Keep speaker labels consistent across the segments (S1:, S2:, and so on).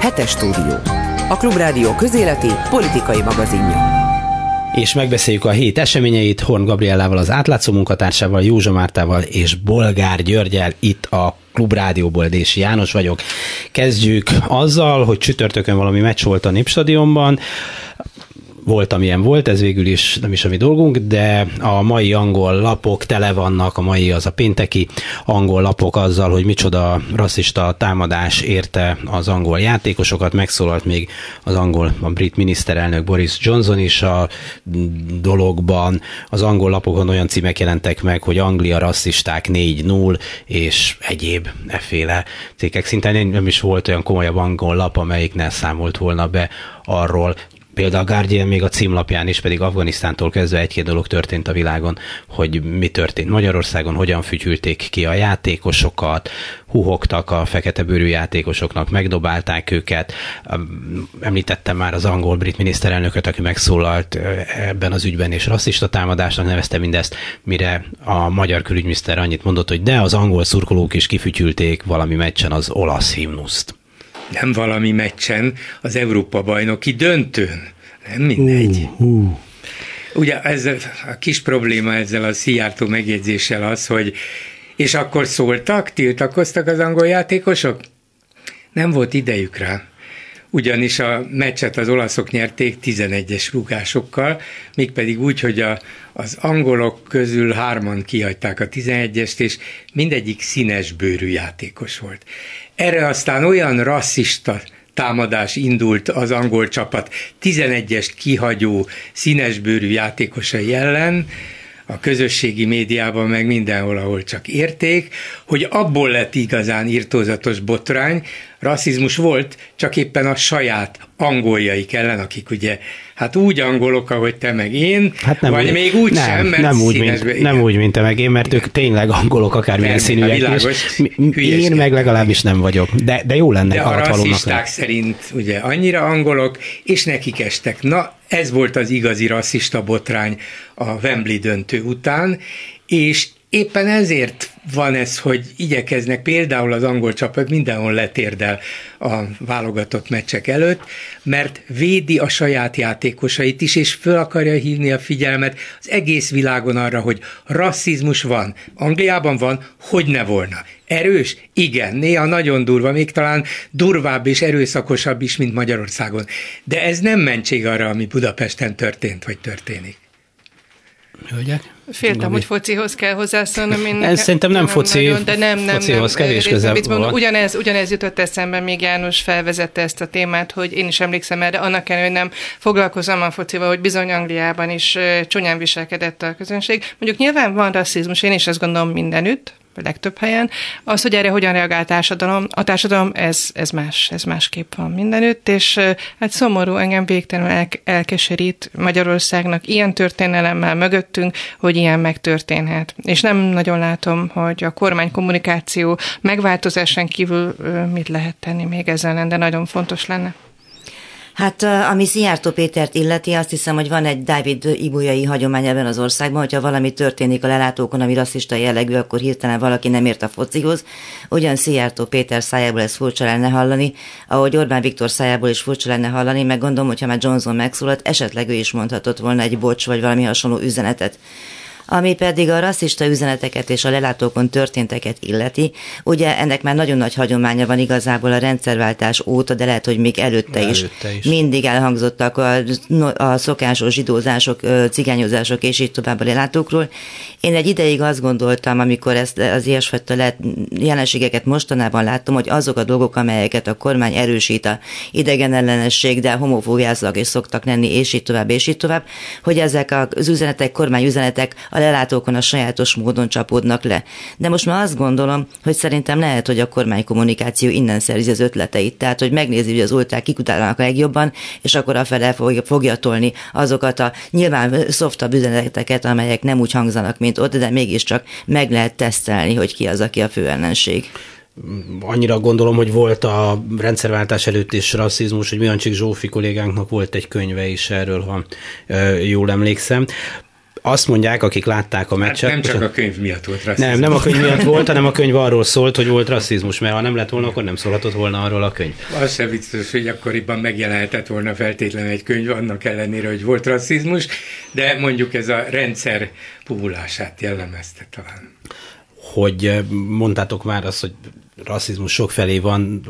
S1: Hetes stúdió. A Klubrádió közéleti politikai magazinja.
S2: És megbeszéljük a hét eseményeit Horn Gabriellával, az átlátszó munkatársával, Józsa Mártával és Bolgár Györgyel itt a Klubrádióból, Dési János vagyok. Kezdjük azzal, hogy csütörtökön valami meccs volt a Népstadionban volt, amilyen volt, ez végül is nem is a mi dolgunk, de a mai angol lapok tele vannak, a mai az a pénteki angol lapok azzal, hogy micsoda rasszista támadás érte az angol játékosokat, megszólalt még az angol, a brit miniszterelnök Boris Johnson is a dologban. Az angol lapokon olyan címek jelentek meg, hogy Anglia rasszisták 4-0, és egyéb efféle cikkek. Szinte nem is volt olyan komolyabb angol lap, amelyik ne számolt volna be arról, Például a Guardian még a címlapján is pedig Afganisztántól kezdve egy-két dolog történt a világon, hogy mi történt Magyarországon, hogyan fütyülték ki a játékosokat, huhogtak a fekete bőrű játékosoknak, megdobálták őket. Említettem már az angol-brit miniszterelnököt, aki megszólalt ebben az ügyben, és rasszista támadásnak nevezte mindezt, mire a magyar külügyminiszter annyit mondott, hogy de az angol szurkolók is kifütyülték valami meccsen az olasz himnuszt
S3: nem valami meccsen, az Európa bajnoki döntőn. Mindegy. Uh, uh. Ugye ez a kis probléma ezzel a Szijjártó megjegyzéssel az, hogy és akkor szóltak, tiltakoztak az angol játékosok? Nem volt idejük rá ugyanis a meccset az olaszok nyerték 11-es rúgásokkal, mégpedig úgy, hogy a, az angolok közül hárman kihagyták a 11-est, és mindegyik színes bőrű játékos volt. Erre aztán olyan rasszista támadás indult az angol csapat 11-est kihagyó színesbőrű játékosai ellen, a közösségi médiában, meg mindenhol, ahol csak érték, hogy abból lett igazán írtózatos botrány, rasszizmus volt, csak éppen a saját angoljaik ellen, akik ugye, hát úgy angolok, ahogy te meg én, hát nem vagy úgy, még úgy
S2: nem,
S3: sem, mert
S2: nem úgy, mint, nem úgy, mint te meg én, mert igen. ők tényleg angolok, akármilyen színűek világos, Én meg legalábbis nem vagyok, de, de jó lenne.
S3: De a rasszisták szerint ugye annyira angolok, és nekik estek. Na, ez volt az igazi rasszista botrány a Wembley döntő után, és éppen ezért van ez, hogy igyekeznek például az angol csapat mindenhol letérdel a válogatott meccsek előtt, mert védi a saját játékosait is, és föl akarja hívni a figyelmet az egész világon arra, hogy rasszizmus van. Angliában van, hogy ne volna. Erős? Igen, néha nagyon durva, még talán durvább és erőszakosabb is, mint Magyarországon. De ez nem mentség arra, ami Budapesten történt, vagy történik.
S2: Hölgyek?
S4: Féltem, Gabi. hogy focihoz kell hozzászólnom.
S2: Én Ez szerintem nem, nem foci, nagyon, de nem, nem, focihoz nem, kevés közel
S4: van. Ugyanez, ugyanez jutott eszembe, még János felvezette ezt a témát, hogy én is emlékszem erre, annak ellenére, hogy nem foglalkozom a focival, hogy bizony Angliában is csúnyán viselkedett a közönség. Mondjuk nyilván van rasszizmus, én is ezt gondolom mindenütt, a legtöbb helyen. Az, hogy erre hogyan reagál a társadalom, a társadalom, ez, ez más, ez másképp van mindenütt, és hát szomorú, engem végtelenül el, elkeserít Magyarországnak ilyen történelemmel mögöttünk, hogy ilyen megtörténhet. És nem nagyon látom, hogy a kormány kommunikáció megváltozásán kívül mit lehet tenni még ezzel, de nagyon fontos lenne.
S5: Hát ami Szijjártó Pétert illeti, azt hiszem, hogy van egy Dávid Ibulyai hagyomány ebben az országban, hogyha valami történik a lelátókon, ami rasszista jellegű, akkor hirtelen valaki nem ért a focihoz. Ugyan Szijjártó Péter szájából ez furcsa lenne hallani, ahogy Orbán Viktor szájából is furcsa lenne hallani, meg gondolom, hogyha már Johnson megszólalt, esetleg ő is mondhatott volna egy bocs vagy valami hasonló üzenetet. Ami pedig a rasszista üzeneteket és a lelátókon történteket illeti, ugye ennek már nagyon nagy hagyománya van igazából a rendszerváltás óta, de lehet, hogy még előtte, is. előtte is. Mindig elhangzottak a, a szokásos zsidózások, cigányozások és így tovább a lelátókról. Én egy ideig azt gondoltam, amikor ezt az ilyesfajta jelenségeket mostanában láttam, hogy azok a dolgok, amelyeket a kormány erősít a idegen ellenesség, de homofóbiázlak és szoktak lenni, és így tovább, és így tovább, hogy ezek az üzenetek, kormányüzenetek a lelátókon a sajátos módon csapódnak le. De most már azt gondolom, hogy szerintem lehet, hogy a kormány kommunikáció innen szerzi az ötleteit. Tehát, hogy megnézi, hogy az olták kikutálnak a legjobban, és akkor afele fogja, fogja tolni azokat a nyilván szoftabb üzeneteket, amelyek nem úgy hangzanak, mint ott, de mégiscsak meg lehet tesztelni, hogy ki az, aki a fő ellenség
S2: annyira gondolom, hogy volt a rendszerváltás előtt is rasszizmus, hogy Miancsik Zsófi kollégánknak volt egy könyve is erről, ha jól emlékszem azt mondják, akik látták a hát meccset.
S3: Hát nem csak a könyv miatt volt rasszizmus.
S2: Nem, nem a könyv miatt volt, hanem a könyv arról szólt, hogy volt rasszizmus, mert ha nem lett volna, akkor nem szólhatott volna arról a könyv.
S3: Az sem biztos, hogy akkoriban megjelenhetett volna feltétlenül egy könyv, annak ellenére, hogy volt rasszizmus, de mondjuk ez a rendszer puvulását jellemezte talán.
S2: Hogy mondtátok már azt, hogy rasszizmus sokfelé van,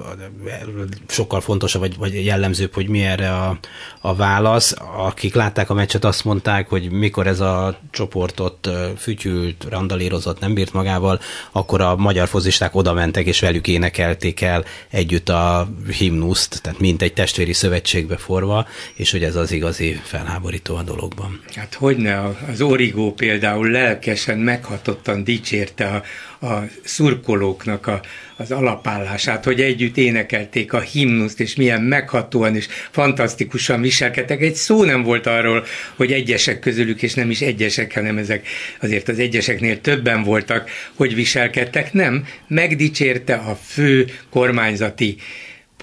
S2: sokkal fontosabb, vagy, vagy jellemzőbb, hogy mi erre a, a válasz. Akik látták a meccset, azt mondták, hogy mikor ez a csoportot fütyült, randalírozott, nem bírt magával, akkor a magyar fozisták oda mentek, és velük énekelték el együtt a himnuszt, tehát mint egy testvéri szövetségbe forva, és hogy ez az igazi felháborító a dologban.
S3: Hát hogyne, az Origó például lelkesen, meghatottan dicsérte a, a szurkolóknak a, az alapállását, hogy együtt énekelték a himnuszt, és milyen meghatóan és fantasztikusan viselkedtek. Egy szó nem volt arról, hogy egyesek közülük, és nem is egyesek, hanem ezek azért az egyeseknél többen voltak, hogy viselkedtek. Nem, megdicsérte a fő kormányzati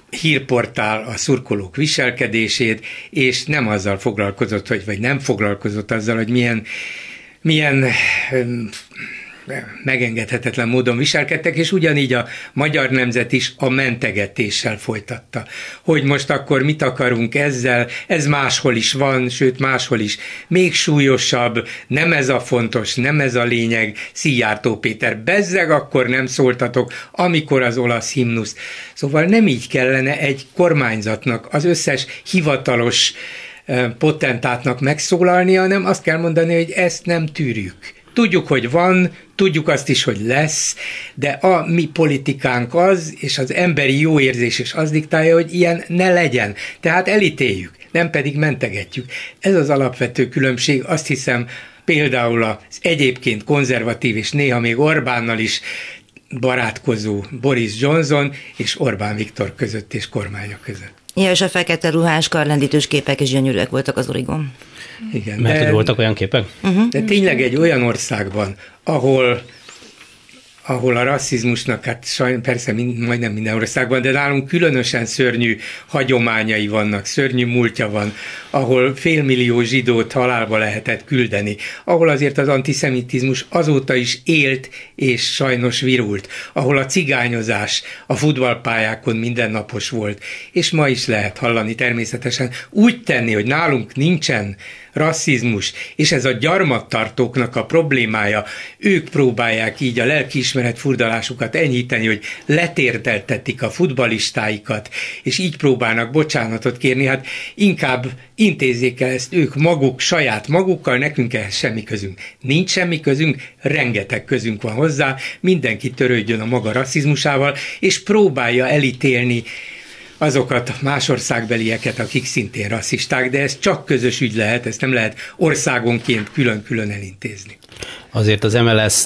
S3: hírportál a szurkolók viselkedését, és nem azzal foglalkozott, hogy, vagy nem foglalkozott azzal, hogy milyen milyen megengedhetetlen módon viselkedtek, és ugyanígy a magyar nemzet is a mentegetéssel folytatta. Hogy most akkor mit akarunk ezzel, ez máshol is van, sőt máshol is még súlyosabb, nem ez a fontos, nem ez a lényeg, Szijjártó Péter, bezzeg akkor nem szóltatok, amikor az olasz himnusz. Szóval nem így kellene egy kormányzatnak az összes hivatalos eh, potentátnak megszólalnia, hanem azt kell mondani, hogy ezt nem tűrjük. Tudjuk, hogy van, tudjuk azt is, hogy lesz, de a mi politikánk az, és az emberi jó érzés is az diktálja, hogy ilyen ne legyen. Tehát elítéljük, nem pedig mentegetjük. Ez az alapvető különbség, azt hiszem, például az egyébként konzervatív és néha még Orbánnal is barátkozó Boris Johnson és Orbán Viktor között és kormánya között.
S5: Ja, és a fekete ruhás karlendítős képek is gyönyörűek voltak az Origon.
S2: Igen. Mert de, voltak olyan képek?
S3: Uh-huh. De tényleg egy olyan országban, ahol ahol a rasszizmusnak, hát sajn, persze mind, majdnem minden országban, de nálunk különösen szörnyű hagyományai vannak, szörnyű múltja van, ahol félmillió zsidót halálba lehetett küldeni, ahol azért az antiszemitizmus azóta is élt és sajnos virult, ahol a cigányozás a futballpályákon mindennapos volt, és ma is lehet hallani természetesen úgy tenni, hogy nálunk nincsen rasszizmus, és ez a gyarmattartóknak a problémája, ők próbálják így a lelkiismeret furdalásukat enyhíteni, hogy letérdeltetik a futbalistáikat, és így próbálnak bocsánatot kérni, hát inkább intézzék el ezt ők maguk, saját magukkal, nekünk ehhez semmi közünk. Nincs semmi közünk, rengeteg közünk van hozzá, mindenki törődjön a maga rasszizmusával, és próbálja elítélni azokat más országbelieket, akik szintén rasszisták, de ez csak közös ügy lehet, ezt nem lehet országonként külön-külön elintézni.
S2: Azért az MLS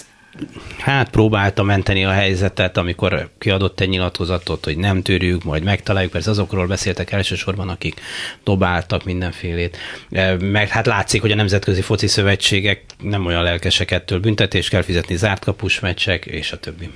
S2: hát próbálta menteni a helyzetet, amikor kiadott egy nyilatkozatot, hogy nem törjük, majd megtaláljuk, persze azokról beszéltek elsősorban, akik dobáltak mindenfélét. E, meg hát látszik, hogy a nemzetközi foci szövetségek nem olyan lelkesek ettől büntetést kell fizetni, zárt kapus meccsek, és a többi.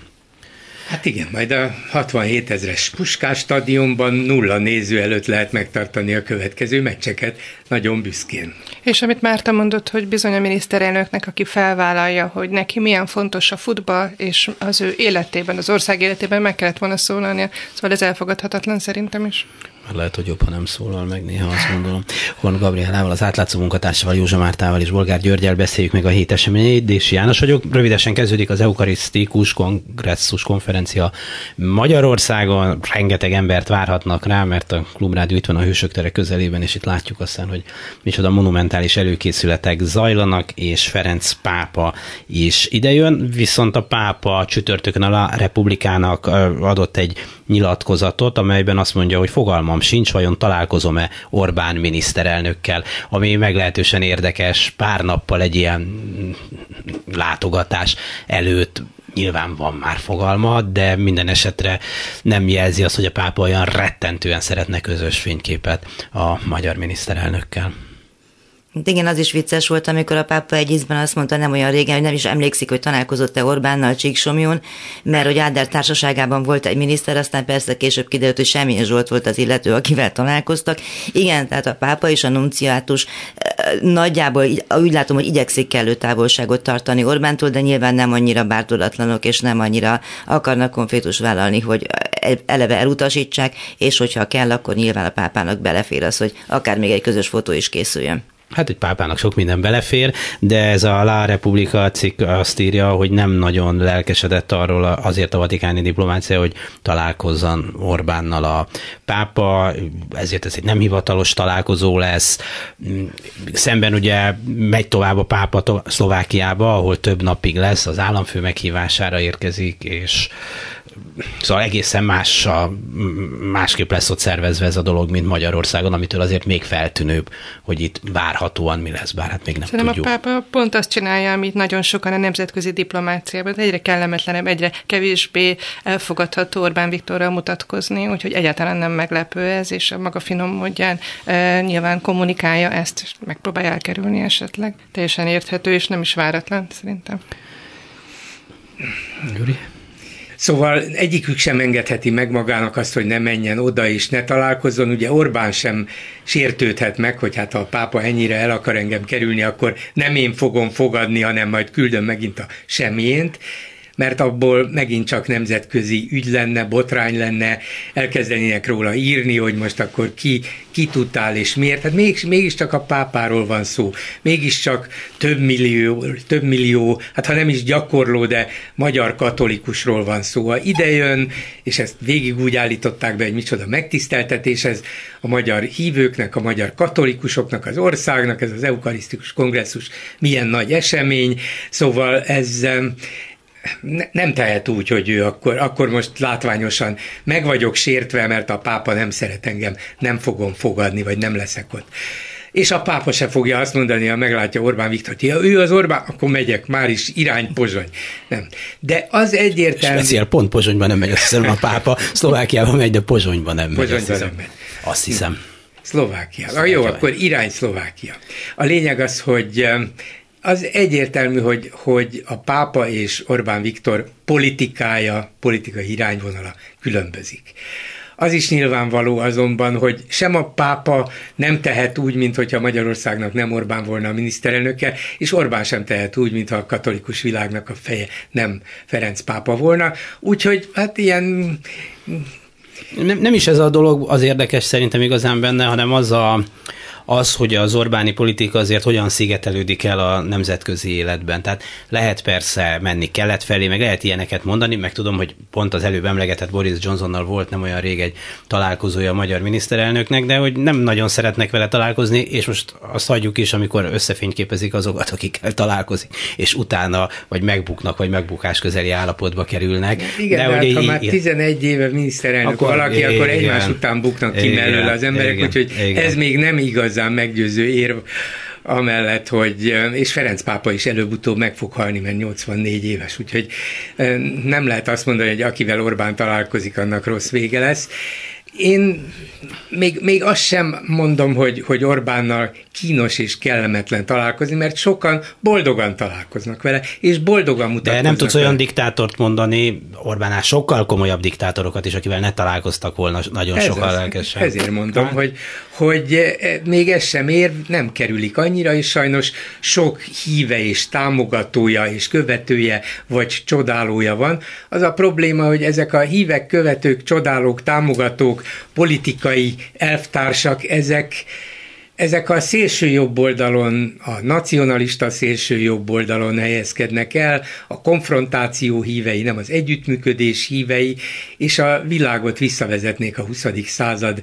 S3: Hát igen, majd a 67 ezres Puskás stadionban nulla néző előtt lehet megtartani a következő meccseket, nagyon büszkén.
S4: És amit Márta mondott, hogy bizony a miniszterelnöknek, aki felvállalja, hogy neki milyen fontos a futball, és az ő életében, az ország életében meg kellett volna szólalnia, szóval ez elfogadhatatlan szerintem is.
S2: Mert lehet, hogy jobb, ha nem szólal meg néha, azt gondolom. Horn Gabrielával, az átlátszó munkatársával, Józsa Mártával és Bolgár Györgyel beszéljük meg a hét eseményeit. Dési János vagyok. Rövidesen kezdődik az Eukarisztikus Kongresszus konferencia Magyarországon. Rengeteg embert várhatnak rá, mert a Klubrádió itt van a Hősök tere közelében, és itt látjuk aztán, hogy micsoda monumentális előkészületek zajlanak, és Ferenc pápa is idejön, viszont a pápa csütörtökön a republikának adott egy nyilatkozatot, amelyben azt mondja, hogy fogalmam sincs, vajon találkozom-e Orbán miniszterelnökkel, ami meglehetősen érdekes pár nappal egy ilyen látogatás előtt nyilván van már fogalma, de minden esetre nem jelzi azt, hogy a pápa olyan rettentően szeretne közös fényképet a magyar miniszterelnökkel.
S5: Hát igen, az is vicces volt, amikor a pápa egy ízben azt mondta nem olyan régen, hogy nem is emlékszik, hogy találkozott-e Orbánnal Csíksomjón, mert hogy Áder társaságában volt egy miniszter, aztán persze később kiderült, hogy semmilyen Zsolt volt az illető, akivel találkoztak. Igen, tehát a pápa és a nunciátus eh, nagyjából úgy látom, hogy igyekszik kellő távolságot tartani Orbántól, de nyilván nem annyira bártudatlanok, és nem annyira akarnak konfliktus vállalni, hogy eleve elutasítsák, és hogyha kell, akkor nyilván a pápának belefér az, hogy akár még egy közös fotó is készüljön.
S2: Hát egy pápának sok minden belefér, de ez a La Repubblica cikk azt írja, hogy nem nagyon lelkesedett arról azért a vatikáni diplomácia, hogy találkozzon Orbánnal a pápa, ezért ez egy nem hivatalos találkozó lesz. Szemben ugye megy tovább a pápa Szlovákiába, ahol több napig lesz, az államfő meghívására érkezik, és Szóval egészen más a, másképp lesz ott szervezve ez a dolog, mint Magyarországon, amitől azért még feltűnőbb, hogy itt várhatóan mi lesz, bár hát még nem
S4: Szerintem
S2: tudjuk.
S4: a pápa pont azt csinálja, amit nagyon sokan a nemzetközi diplomáciában, egyre kellemetlenebb, egyre kevésbé elfogadható Orbán Viktorral mutatkozni, úgyhogy egyáltalán nem meglepő ez, és a maga finom módján e, nyilván kommunikálja ezt, és megpróbálja elkerülni esetleg. Teljesen érthető, és nem is váratlan, szerintem.
S3: Gyuri? Szóval egyikük sem engedheti meg magának azt, hogy ne menjen oda és ne találkozzon. Ugye Orbán sem sértődhet meg, hogy hát ha a pápa ennyire el akar engem kerülni, akkor nem én fogom fogadni, hanem majd küldöm megint a semjént mert abból megint csak nemzetközi ügy lenne, botrány lenne, elkezdenének róla írni, hogy most akkor ki, ki tudtál és miért. Hát mégis, mégiscsak a pápáról van szó. Mégiscsak több millió, több millió, hát ha nem is gyakorló, de magyar katolikusról van szó. Ha idejön, és ezt végig úgy állították be, hogy micsoda megtiszteltetés ez a magyar hívőknek, a magyar katolikusoknak, az országnak, ez az eukarisztikus kongresszus milyen nagy esemény, szóval ez ne, nem tehet úgy, hogy ő akkor, akkor most látványosan meg vagyok sértve, mert a pápa nem szeret engem, nem fogom fogadni, vagy nem leszek ott. És a pápa se fogja azt mondani, ha meglátja Orbán Viktor, hogy ő az Orbán, akkor megyek, már is irány Pozsony. Nem. De az egyértelmű...
S2: Speciál pont Pozsonyban nem megy, azt hiszem a pápa, Szlovákiában megy, de Pozsonyban nem megy.
S3: Pozsonyban nem megy.
S2: Azt hiszem.
S3: Szlovákia. Szlovákia. Jó, akkor irány Szlovákia. A lényeg az, hogy az egyértelmű, hogy, hogy a pápa és Orbán Viktor politikája, politikai irányvonala különbözik. Az is nyilvánvaló azonban, hogy sem a pápa nem tehet úgy, mint hogyha Magyarországnak nem Orbán volna a miniszterelnöke, és Orbán sem tehet úgy, mintha a katolikus világnak a feje nem Ferenc pápa volna. Úgyhogy hát ilyen...
S2: Nem, nem is ez a dolog az érdekes szerintem igazán benne, hanem az a, az, hogy az Orbáni politika azért hogyan szigetelődik el a nemzetközi életben. Tehát lehet persze menni kelet felé, meg lehet ilyeneket mondani, meg tudom, hogy pont az előbb emlegetett Boris Johnsonnal volt nem olyan rég egy találkozója a magyar miniszterelnöknek, de hogy nem nagyon szeretnek vele találkozni, és most azt hagyjuk is, amikor összefényképezik azokat, akikkel találkozik, és utána vagy megbuknak, vagy megbukás közeli állapotba kerülnek.
S3: Igen, de, de hát, hogy ha már 11 éve miniszterelnök akkor, valaki, igen, akkor egymás után buknak ki mellőle az emberek, igen, úgyhogy igen. ez még nem igaz igazán meggyőző érv amellett, hogy, és Ferenc pápa is előbb-utóbb meg fog halni, mert 84 éves, úgyhogy nem lehet azt mondani, hogy akivel Orbán találkozik, annak rossz vége lesz. Én még, még azt sem mondom, hogy, hogy Orbánnal kínos és kellemetlen találkozni, mert sokan boldogan találkoznak vele, és boldogan mutatkoznak
S2: De nem tudsz
S3: vele.
S2: olyan diktátort mondani, Orbánál sokkal komolyabb diktátorokat is, akivel ne találkoztak volna nagyon Ez sokkal lelkesen.
S3: Ezért mondom, hogy, hogy e, még ez sem ér, nem kerülik annyira, és sajnos sok híve és támogatója és követője vagy csodálója van. Az a probléma, hogy ezek a hívek, követők, csodálók, támogatók, politikai elvtársak, ezek ezek a szélső jobb oldalon, a nacionalista szélső jobb oldalon helyezkednek el, a konfrontáció hívei, nem az együttműködés hívei, és a világot visszavezetnék a 20. század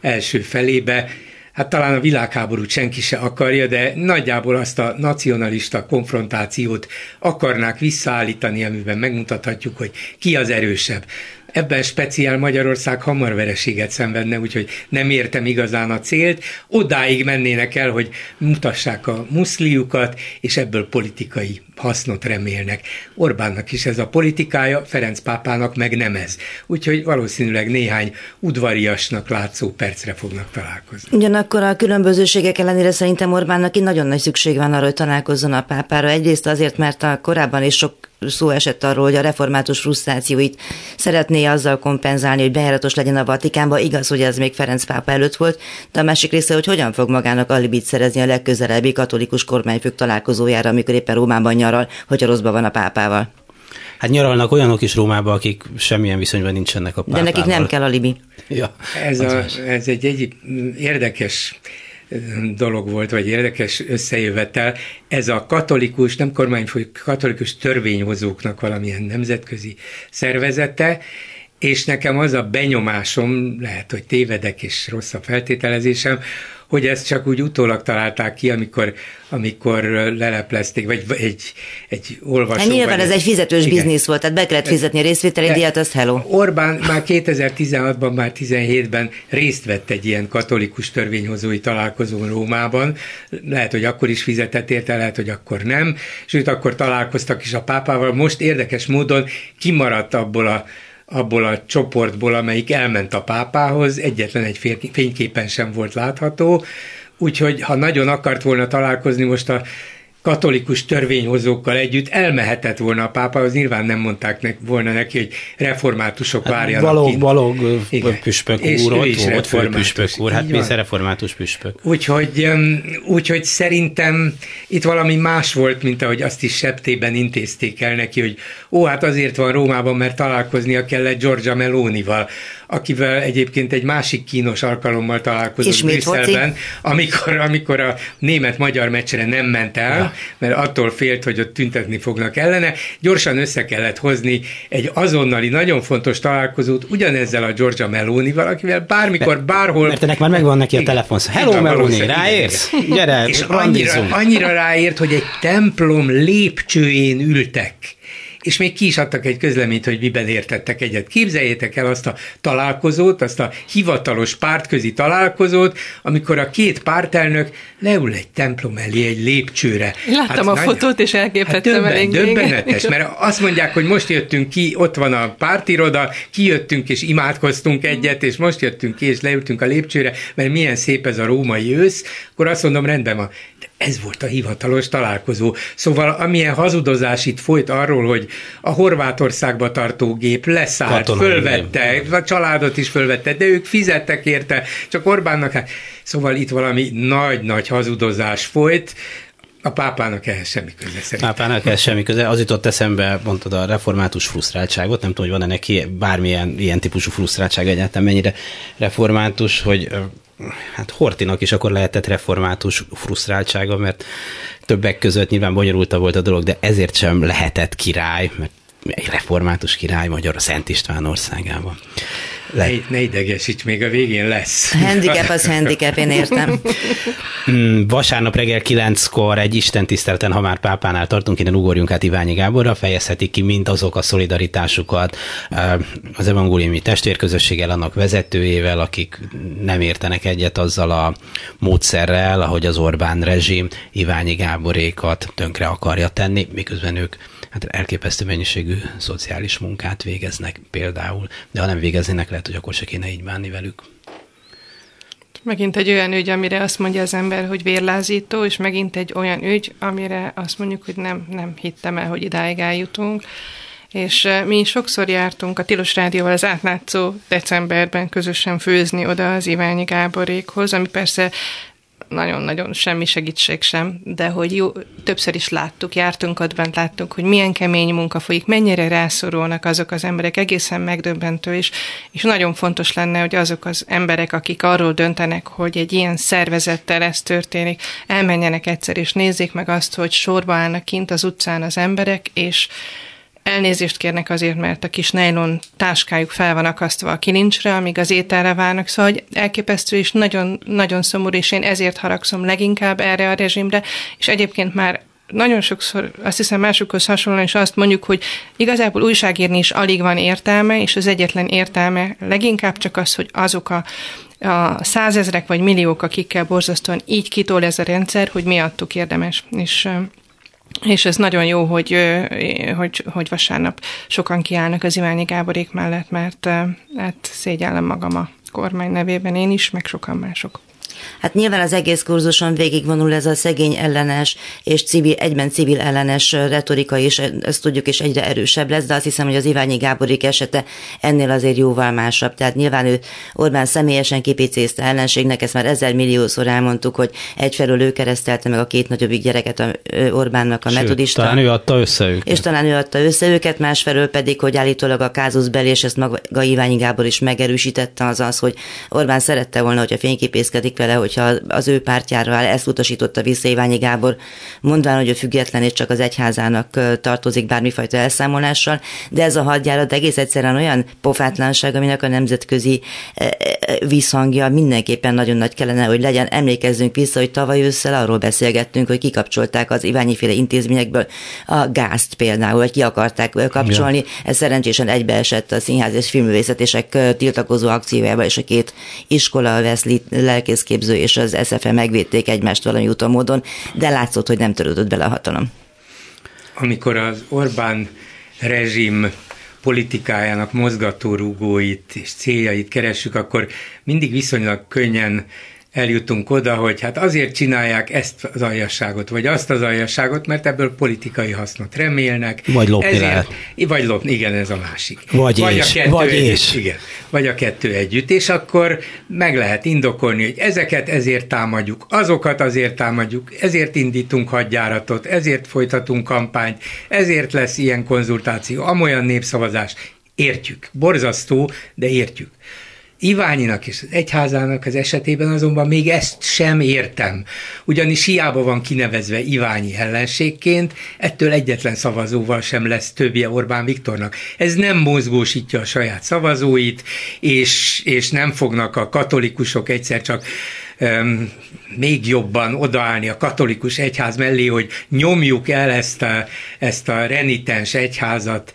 S3: első felébe. Hát talán a világháborút senki se akarja, de nagyjából azt a nacionalista konfrontációt akarnák visszaállítani, amiben megmutathatjuk, hogy ki az erősebb. Ebben speciál Magyarország hamar vereséget szenvedne, úgyhogy nem értem igazán a célt. Odáig mennének el, hogy mutassák a muszliukat, és ebből politikai hasznot remélnek. Orbánnak is ez a politikája, Ferenc pápának meg nem ez. Úgyhogy valószínűleg néhány udvariasnak látszó percre fognak találkozni.
S5: Ugyanakkor a különbözőségek ellenére szerintem Orbánnak itt nagyon nagy szükség van arra, hogy találkozzon a pápára. Egyrészt azért, mert a korábban is sok szó esett arról, hogy a református frusztrációit szeretné azzal kompenzálni, hogy bejáratos legyen a Vatikánba. Igaz, hogy ez még Ferenc pápa előtt volt, de a másik része, hogy hogyan fog magának alibit szerezni a legközelebbi katolikus kormányfők találkozójára, amikor éppen Rómában nyaral, hogyha rosszban van a pápával.
S2: Hát nyaralnak olyanok is Rómába, akik semmilyen viszonyban nincsenek a pápával.
S5: De nekik nem kell alibi.
S2: Ja,
S3: ez, a, ez egy, egy érdekes dolog volt, vagy érdekes összejövetel. Ez a katolikus, nem kormányfő, katolikus törvényhozóknak valamilyen nemzetközi szervezete, és nekem az a benyomásom, lehet, hogy tévedek és rossz a feltételezésem, hogy ezt csak úgy utólag találták ki, amikor, amikor leleplezték, vagy egy, egy olvasó. Hát
S5: nyilván ez egy fizetős igen. biznisz volt, tehát be kellett fizetni a részvételi díjat, az hello.
S3: Orbán már 2016-ban, már 17-ben részt vett egy ilyen katolikus törvényhozói találkozón Rómában. Lehet, hogy akkor is fizetett érte, lehet, hogy akkor nem. Sőt, akkor találkoztak is a pápával. Most érdekes módon kimaradt abból a abból a csoportból, amelyik elment a pápához, egyetlen egy fényképen sem volt látható, úgyhogy ha nagyon akart volna találkozni most a katolikus törvényhozókkal együtt elmehetett volna a pápához, nyilván nem mondták nek, volna neki, hogy reformátusok hát várjanak
S2: Balog, kint. Igen. püspök és úr, ott volt főpüspök úr, hát mi református püspök.
S3: Úgyhogy, úgyhogy szerintem itt valami más volt, mint ahogy azt is septében intézték el neki, hogy ó, hát azért van Rómában, mert találkoznia kellett Giorgia Melonival akivel egyébként egy másik kínos alkalommal találkozott Brüsszelben, amikor, amikor a német-magyar meccsre nem ment el, ja. Mert attól félt, hogy ott tüntetni fognak ellene. Gyorsan össze kellett hozni egy azonnali, nagyon fontos találkozót ugyanezzel a Georgia Meloni-val, akivel bármikor, bárhol...
S2: Mert ennek már megvan neki a telefonsz. Hello, Meloni, ráérsz? Gyere,
S3: és annyira, annyira ráért, hogy egy templom lépcsőjén ültek és még ki is adtak egy közleményt, hogy miben értettek egyet. Képzeljétek el azt a találkozót, azt a hivatalos pártközi találkozót, amikor a két pártelnök leül egy templom elé, egy lépcsőre.
S4: Láttam hát, a nagy, fotót, és elképettem hát
S3: döbben, Döbbenetes, mert azt mondják, hogy most jöttünk ki, ott van a pártiroda, kijöttünk és imádkoztunk egyet, és most jöttünk ki, és leültünk a lépcsőre, mert milyen szép ez a római ősz, akkor azt mondom, rendben van. Ez volt a hivatalos találkozó. Szóval amilyen hazudozás itt folyt arról, hogy a Horvátországba tartó gép leszállt, Katonai fölvette, gép. a családot is fölvette, de ők fizettek érte, csak Orbánnak, hát, szóval itt valami nagy-nagy hazudozás folyt, a pápának ehhez semmi köze
S2: szerint. Pápának ehhez semmi köze. Az jutott eszembe, mondtad a református frusztráltságot, nem tudom, hogy van-e neki bármilyen ilyen típusú frusztráltság egyáltalán mennyire református, hogy hát Hortinak is akkor lehetett református frusztráltsága, mert többek között nyilván bonyolulta volt a dolog, de ezért sem lehetett király, mert egy református király magyar a Szent István országában.
S3: Le... Ne, ne idegesíts, még a végén lesz.
S5: Handicap az handicap, én értem.
S2: Mm, vasárnap reggel kilenckor egy Isten tiszteleten, ha már pápánál tartunk, innen ugorjunk át Iványi Gáborra, fejezhetik ki mind azok a szolidaritásukat az evangéliumi testvérközösséggel, annak vezetőjével, akik nem értenek egyet azzal a módszerrel, ahogy az Orbán rezsim Iványi Gáborékat tönkre akarja tenni, miközben ők hát elképesztő mennyiségű szociális munkát végeznek például, de ha nem végeznének, lehet, hogy akkor se kéne így bánni velük.
S4: Megint egy olyan ügy, amire azt mondja az ember, hogy vérlázító, és megint egy olyan ügy, amire azt mondjuk, hogy nem, nem hittem el, hogy idáig eljutunk. És mi sokszor jártunk a Tilos Rádióval az átlátszó decemberben közösen főzni oda az Iványi Gáborékhoz, ami persze nagyon-nagyon semmi segítség sem, de hogy jó, többször is láttuk, jártunk ott bent, láttuk, hogy milyen kemény munka folyik, mennyire rászorulnak azok az emberek, egészen megdöbbentő is, és nagyon fontos lenne, hogy azok az emberek, akik arról döntenek, hogy egy ilyen szervezettel ez történik, elmenjenek egyszer, és nézzék meg azt, hogy sorba állnak kint az utcán az emberek, és Elnézést kérnek azért, mert a kis nylon táskájuk fel van akasztva a kilincsre, amíg az ételre várnak, szóval hogy elképesztő és nagyon, nagyon szomorú, és én ezért haragszom leginkább erre a rezsimre, és egyébként már nagyon sokszor azt hiszem másokhoz hasonlóan is azt mondjuk, hogy igazából újságírni is alig van értelme, és az egyetlen értelme leginkább csak az, hogy azok a a százezrek vagy milliók, akikkel borzasztóan így kitol ez a rendszer, hogy miattuk érdemes. És és ez nagyon jó, hogy, hogy, hogy vasárnap sokan kiállnak az Iványi Gáborék mellett, mert hát szégyellem magam a kormány nevében én is, meg sokan mások.
S5: Hát nyilván az egész kurzuson végigvonul ez a szegény ellenes és civil, egyben civil ellenes retorika is, ezt tudjuk, és egyre erősebb lesz, de azt hiszem, hogy az Iványi Gáborik esete ennél azért jóval másabb. Tehát nyilván ő Orbán személyesen kipicézte ellenségnek, ezt már ezer milliószor elmondtuk, hogy egyfelől ő keresztelte meg a két nagyobbik gyereket a Orbánnak a Sőt, metodista.
S2: talán ő adta össze őket.
S5: És talán ő adta össze őket, másfelől pedig, hogy állítólag a kázusz belé, és ezt maga Iványi Gábor is megerősítette, az az, hogy Orbán szerette volna, hogyha fényképészkedik vele, hogyha az ő pártjára áll, ezt utasította vissza Iványi Gábor, mondván, hogy ő független és csak az egyházának tartozik bármifajta elszámolással, de ez a hadjárat egész egyszerűen olyan pofátlanság, aminek a nemzetközi visszhangja mindenképpen nagyon nagy kellene, hogy legyen. Emlékezzünk vissza, hogy tavaly ősszel arról beszélgettünk, hogy kikapcsolták az Iványi féle intézményekből a gázt például, vagy ki akarták kapcsolni. Ja. Ez szerencsésen egybeesett a színház és filmművészetések tiltakozó akciójával, és a két iskola, a Veszli lelkészképző és az SFE megvédték egymást valami úton módon, de látszott, hogy nem törődött bele a hatalom.
S3: Amikor az Orbán rezsim politikájának mozgatórugóit és céljait keressük, akkor mindig viszonylag könnyen eljutunk oda, hogy hát azért csinálják ezt az aljasságot, vagy azt az aljasságot, mert ebből politikai hasznot remélnek.
S2: Vagy lopni ezért, lehet.
S3: Vagy lopni, igen, ez a másik.
S2: Vagy, vagy és, a kettő vagy
S3: együtt,
S2: és.
S3: Igen, vagy a kettő együtt, és akkor meg lehet indokolni, hogy ezeket ezért támadjuk, azokat azért támadjuk, ezért indítunk hadjáratot, ezért folytatunk kampányt, ezért lesz ilyen konzultáció, amolyan népszavazás. Értjük. Borzasztó, de értjük. Iványinak és az egyházának az esetében azonban még ezt sem értem. Ugyanis hiába van kinevezve Iványi ellenségként, ettől egyetlen szavazóval sem lesz többje Orbán Viktornak. Ez nem mozgósítja a saját szavazóit, és, és nem fognak a katolikusok egyszer csak um, még jobban odaállni a katolikus egyház mellé, hogy nyomjuk el ezt a, ezt a renitens egyházat,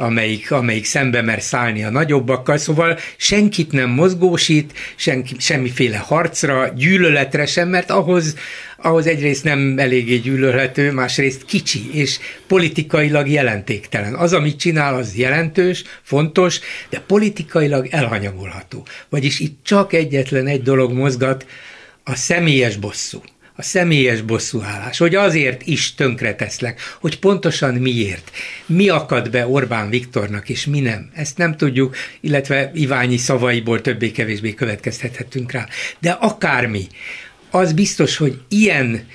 S3: amelyik, amelyik szembe mer szállni a nagyobbakkal, szóval senkit nem mozgósít, senki, semmiféle harcra, gyűlöletre sem, mert ahhoz, ahhoz egyrészt nem eléggé gyűlölhető, másrészt kicsi és politikailag jelentéktelen. Az, amit csinál, az jelentős, fontos, de politikailag elhanyagolható. Vagyis itt csak egyetlen egy dolog mozgat, a személyes bosszú a személyes bosszúállás, hogy azért is tönkreteszlek, hogy pontosan miért, mi akad be Orbán Viktornak, és mi nem. Ezt nem tudjuk, illetve Iványi szavaiból többé-kevésbé következtethetünk rá. De akármi, az biztos, hogy ilyen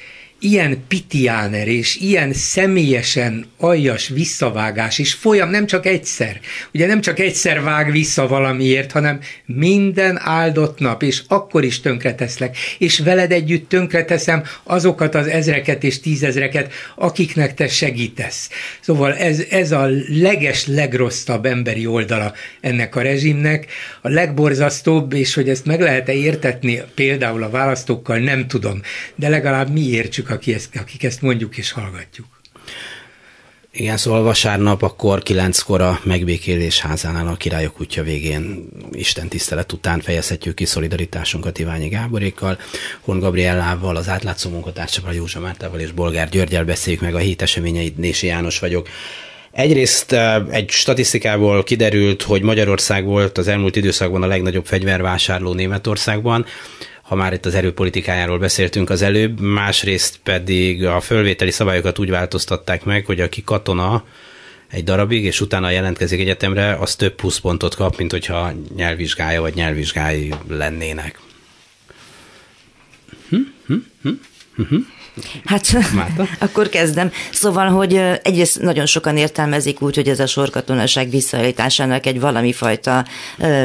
S3: ilyen pitiáner és ilyen személyesen aljas visszavágás is folyam, nem csak egyszer. Ugye nem csak egyszer vág vissza valamiért, hanem minden áldott nap, és akkor is tönkreteszlek, és veled együtt tönkreteszem azokat az ezreket és tízezreket, akiknek te segítesz. Szóval ez, ez a leges, legrosszabb emberi oldala ennek a rezsimnek, a legborzasztóbb, és hogy ezt meg lehet-e értetni például a választókkal, nem tudom, de legalább mi értsük aki ezt, akik ezt mondjuk és hallgatjuk.
S2: Igen, szóval vasárnap akkor kilenckor a megbékélés házánál a királyok útja végén Isten tisztelet után fejezhetjük ki szolidaritásunkat Iványi Gáborékkal, Hon Gabriellával, az átlátszó munkatársával, Józsa Mártával és Bolgár Györgyel beszéljük meg a hét eseményeit. Nési János vagyok. Egyrészt egy statisztikából kiderült, hogy Magyarország volt az elmúlt időszakban a legnagyobb fegyvervásárló Németországban ha már itt az erőpolitikájáról beszéltünk az előbb, másrészt pedig a fölvételi szabályokat úgy változtatták meg, hogy aki katona egy darabig, és utána jelentkezik egyetemre, az több pluszpontot kap, mint hogyha nyelvvizsgája vagy nyelvvizsgái lennének. Hm? Hm? Hm? Hm?
S5: Hát Márta? akkor kezdem. Szóval, hogy egyrészt nagyon sokan értelmezik úgy, hogy ez a sorkatonaság visszaállításának egy valami fajta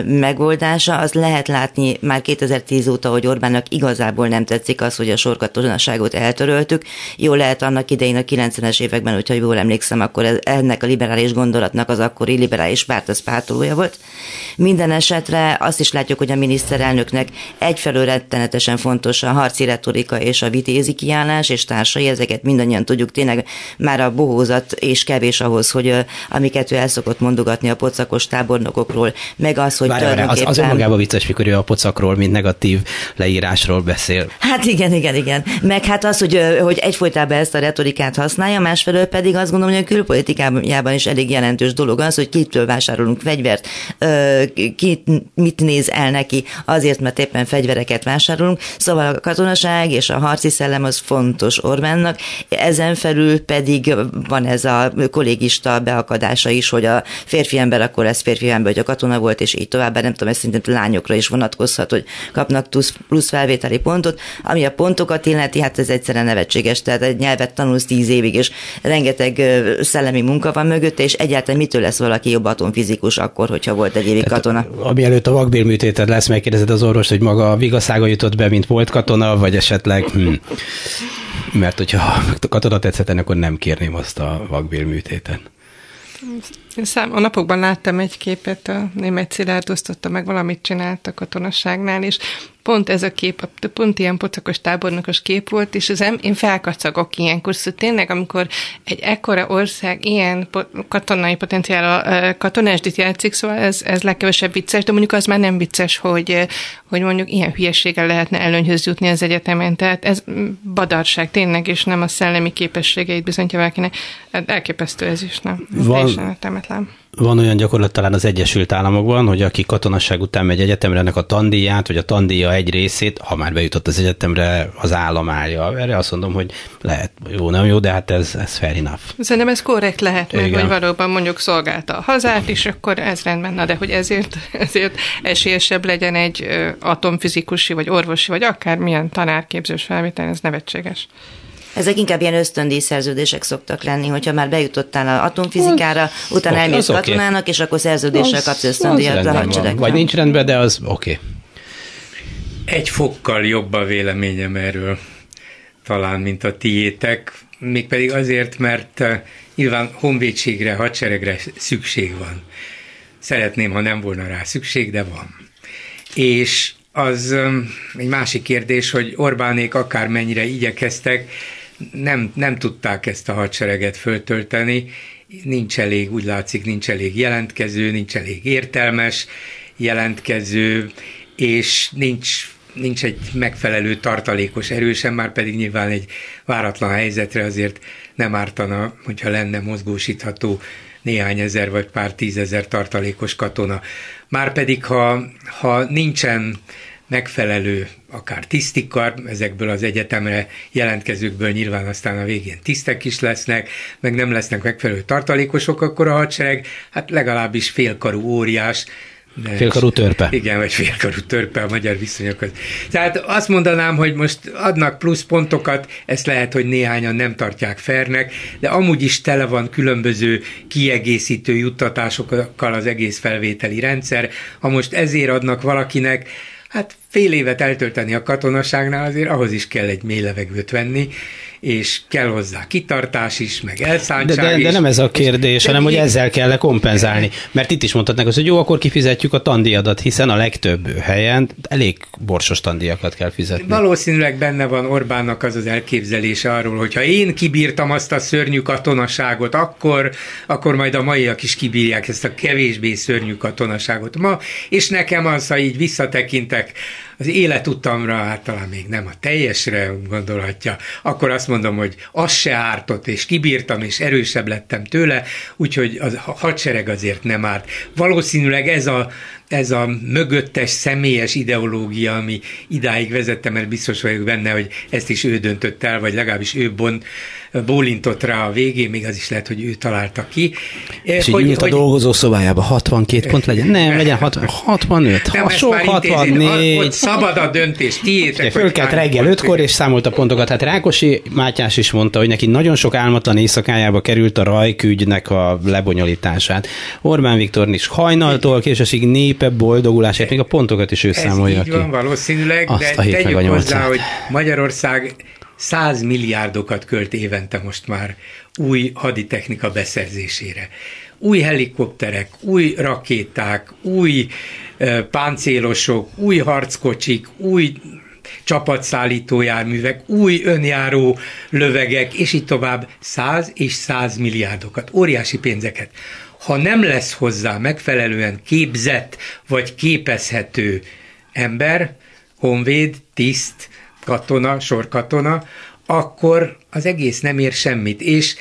S5: megoldása. Az lehet látni már 2010 óta, hogy Orbánnak igazából nem tetszik az, hogy a sorkatonaságot eltöröltük. Jó lehet annak idején a 90-es években, hogyha jól emlékszem, akkor ez, ennek a liberális gondolatnak az akkori liberális párt az pártolója volt. Minden esetre azt is látjuk, hogy a miniszterelnöknek egyfelől rettenetesen fontos a harci retorika és a viti Gézi kiállás és társai, ezeket mindannyian tudjuk, tényleg már a bohózat és kevés ahhoz, hogy amiket ő el szokott mondogatni a pocakos tábornokokról, meg az, hogy
S2: Várj, tulajdonképpen... Az, az önmagában vicces, mikor ő a pocakról, mint negatív leírásról beszél.
S5: Hát igen, igen, igen. Meg hát az, hogy, hogy egyfolytában ezt a retorikát használja, másfelől pedig azt gondolom, hogy a külpolitikában is elég jelentős dolog az, hogy kitől vásárolunk fegyvert, ki mit néz el neki, azért, mert éppen fegyvereket vásárolunk. Szóval a katonaság és a harci szellem az fontos Orbánnak, ezen felül pedig van ez a kollégista beakadása is, hogy a férfi ember akkor ez férfi ember, hogy a katona volt, és így tovább, nem tudom, ez szerintem lányokra is vonatkozhat, hogy kapnak plusz, felvételi pontot, ami a pontokat illeti, hát ez egyszerűen nevetséges, tehát egy nyelvet tanulsz tíz évig, és rengeteg szellemi munka van mögötte, és egyáltalán mitől lesz valaki jobb atomfizikus akkor, hogyha volt egy évig katona?
S2: Ami előtt a vakbélműtéted lesz, megkérdezed az orvos, hogy maga a vigaszága jutott be, mint volt katona, vagy esetleg hm. Mert hogyha a katona tetszett, akkor nem kérném azt a vakbélműtéten.
S4: Szám, a napokban láttam egy képet, a német Szilárd osztotta meg, valamit csinált a katonaságnál, és pont ez a kép, pont ilyen pocakos tábornokos kép volt, és az em, én felkacagok ilyenkor, szóval tényleg, amikor egy ekkora ország ilyen katonai potenciál katonásdit játszik, szóval ez, ez legkevesebb vicces, de mondjuk az már nem vicces, hogy, hogy mondjuk ilyen hülyeséggel lehetne előnyhöz jutni az egyetemen, tehát ez badarság tényleg, és nem a szellemi képességeit bizonyítja valakinek. Hát elképesztő ez is, nem? Van, teljesen
S2: van olyan gyakorlat talán az Egyesült Államokban, hogy aki katonasság után megy egyetemre, ennek a tandíját, vagy a tandíja egy részét, ha már bejutott az egyetemre, az állam állja. Erre azt mondom, hogy lehet jó, nem jó, de hát ez, ez fair enough.
S4: Szerintem ez korrekt lehet, meg, hogy valóban mondjuk szolgálta a hazát, és akkor ez rendben, na de hogy ezért, ezért esélyesebb legyen egy atomfizikusi, vagy orvosi, vagy akármilyen tanárképzős felvétel, ez nevetséges.
S5: Ezek inkább ilyen ösztöndíj szerződések szoktak lenni, hogyha már bejutottál a atomfizikára, az, utána okay, elmész katonának, okay. és akkor szerződéssel kapsz ösztöndíjat a hadseregre.
S2: Vagy nincs rendben, de az oké. Okay.
S3: Egy fokkal jobb a véleményem erről talán, mint a tiétek, mégpedig azért, mert eh, nyilván honvédségre, hadseregre szükség van. Szeretném, ha nem volna rá szükség, de van. És az eh, egy másik kérdés, hogy Orbánék akármennyire igyekeztek, nem, nem tudták ezt a hadsereget föltölteni, nincs elég, úgy látszik, nincs elég jelentkező, nincs elég értelmes jelentkező, és nincs nincs egy megfelelő tartalékos erősen, már pedig nyilván egy váratlan helyzetre azért nem ártana, hogyha lenne mozgósítható néhány ezer vagy pár tízezer tartalékos katona. Már pedig, ha, ha nincsen megfelelő akár tisztikar, ezekből az egyetemre jelentkezőkből nyilván aztán a végén tisztek is lesznek, meg nem lesznek megfelelő tartalékosok, akkor a hadsereg hát legalábbis félkarú óriás,
S2: de félkarú törpe.
S3: Igen, vagy félkarú törpe a magyar viszonyokhoz. Tehát azt mondanám, hogy most adnak plusz pontokat, ezt lehet, hogy néhányan nem tartják fernek, de amúgy is tele van különböző kiegészítő juttatásokkal az egész felvételi rendszer. Ha most ezért adnak valakinek, hát fél évet eltölteni a katonaságnál azért ahhoz is kell egy mély levegőt venni, és kell hozzá kitartás is, meg elszántság
S2: de, de,
S3: is.
S2: De nem ez a kérdés, hanem hogy ezzel kell kompenzálni. Mert itt is mondhatnak azt, hogy jó, akkor kifizetjük a tandíjadat, hiszen a legtöbb helyen elég borsos tandíjakat kell fizetni.
S3: Valószínűleg benne van Orbánnak az az elképzelése arról, hogy ha én kibírtam azt a szörnyű katonaságot, akkor, akkor majd a maiak is kibírják ezt a kevésbé szörnyű katonaságot ma, és nekem az, ha így visszatekintek az életutamra, hát talán még nem a teljesre gondolhatja, akkor azt mondom, hogy az se ártott, és kibírtam, és erősebb lettem tőle, úgyhogy a hadsereg azért nem árt. Valószínűleg ez a ez a mögöttes személyes ideológia, ami idáig vezette, mert biztos vagyok benne, hogy ezt is ő döntött el, vagy legalábbis ő bont, bólintott rá a végén, még az is lehet, hogy ő találta ki.
S2: És hogy, így ült hogy, a dolgozó szobájába, 62 pont legyen? Nem, legyen 60, 65, nem, sok 64. Hogy
S3: szabad a döntés, tiétek.
S2: Fölkelt reggel 5-kor, és számolt a pontokat. Hát Rákosi Mátyás is mondta, hogy neki nagyon sok álmatlan éjszakájába került a rajkügynek a lebonyolítását. Orbán Viktor is hajnaltól késősig népe boldogulásért, még a pontokat is ő Ez számolja
S3: így ki. van valószínűleg, Azt de tegyük hozzá, hogy Magyarország 100 milliárdokat költ évente most már új haditechnika beszerzésére. Új helikopterek, új rakéták, új páncélosok, új harckocsik, új csapatszállító járművek, új önjáró lövegek, és így tovább száz és száz milliárdokat, óriási pénzeket. Ha nem lesz hozzá megfelelően képzett vagy képezhető ember, honvéd, tiszt, katona, sorkatona, akkor az egész nem ér semmit. És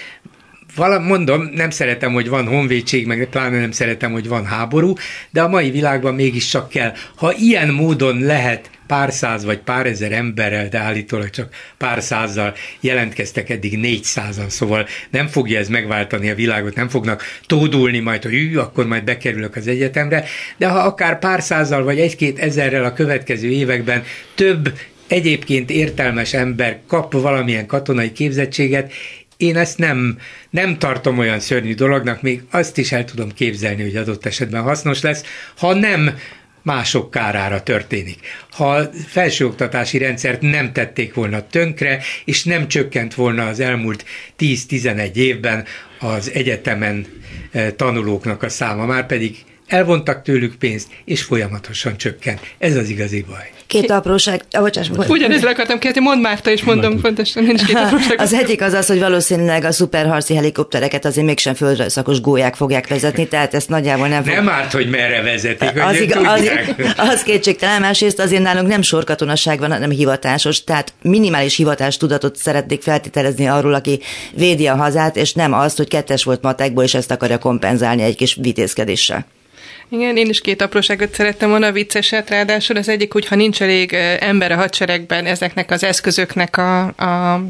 S3: vala, mondom, nem szeretem, hogy van honvédség, meg pláne nem szeretem, hogy van háború, de a mai világban mégis csak kell. Ha ilyen módon lehet pár száz vagy pár ezer emberrel, de állítólag csak pár százzal jelentkeztek eddig négyszázan, szóval nem fogja ez megváltani a világot, nem fognak tódulni majd, hogy ű, akkor majd bekerülök az egyetemre, de ha akár pár százzal vagy egy-két ezerrel a következő években több egyébként értelmes ember kap valamilyen katonai képzettséget, én ezt nem, nem tartom olyan szörnyű dolognak, még azt is el tudom képzelni, hogy adott esetben hasznos lesz, ha nem mások kárára történik. Ha a felsőoktatási rendszert nem tették volna tönkre, és nem csökkent volna az elmúlt 10-11 évben az egyetemen eh, tanulóknak a száma, már pedig elvontak tőlük pénzt, és folyamatosan csökken. Ez az igazi baj.
S5: Két apróság. Ah, bocsáss,
S4: Ugyanezt le akartam kérdezni, mondd Márta, és mondom pontosan, nincs két apróság.
S5: Az egyik az az, hogy valószínűleg a szuperharci helikoptereket azért mégsem földre szakos gólyák fogják vezetni, tehát ezt nagyjából nem fog...
S3: Nem árt, hogy merre vezetik,
S5: az,
S3: az,
S5: az, az kétségtelen, másrészt azért nálunk nem sorkatonaság van, hanem hivatásos, tehát minimális hivatás tudatot szeretnék feltételezni arról, aki védi a hazát, és nem azt, hogy kettes volt matekból, és ezt akarja kompenzálni egy kis vitézkedéssel.
S4: Igen, én is két apróságot szerettem volna vicceset, ráadásul az egyik, hogy ha nincs elég ember a hadseregben ezeknek az eszközöknek a, a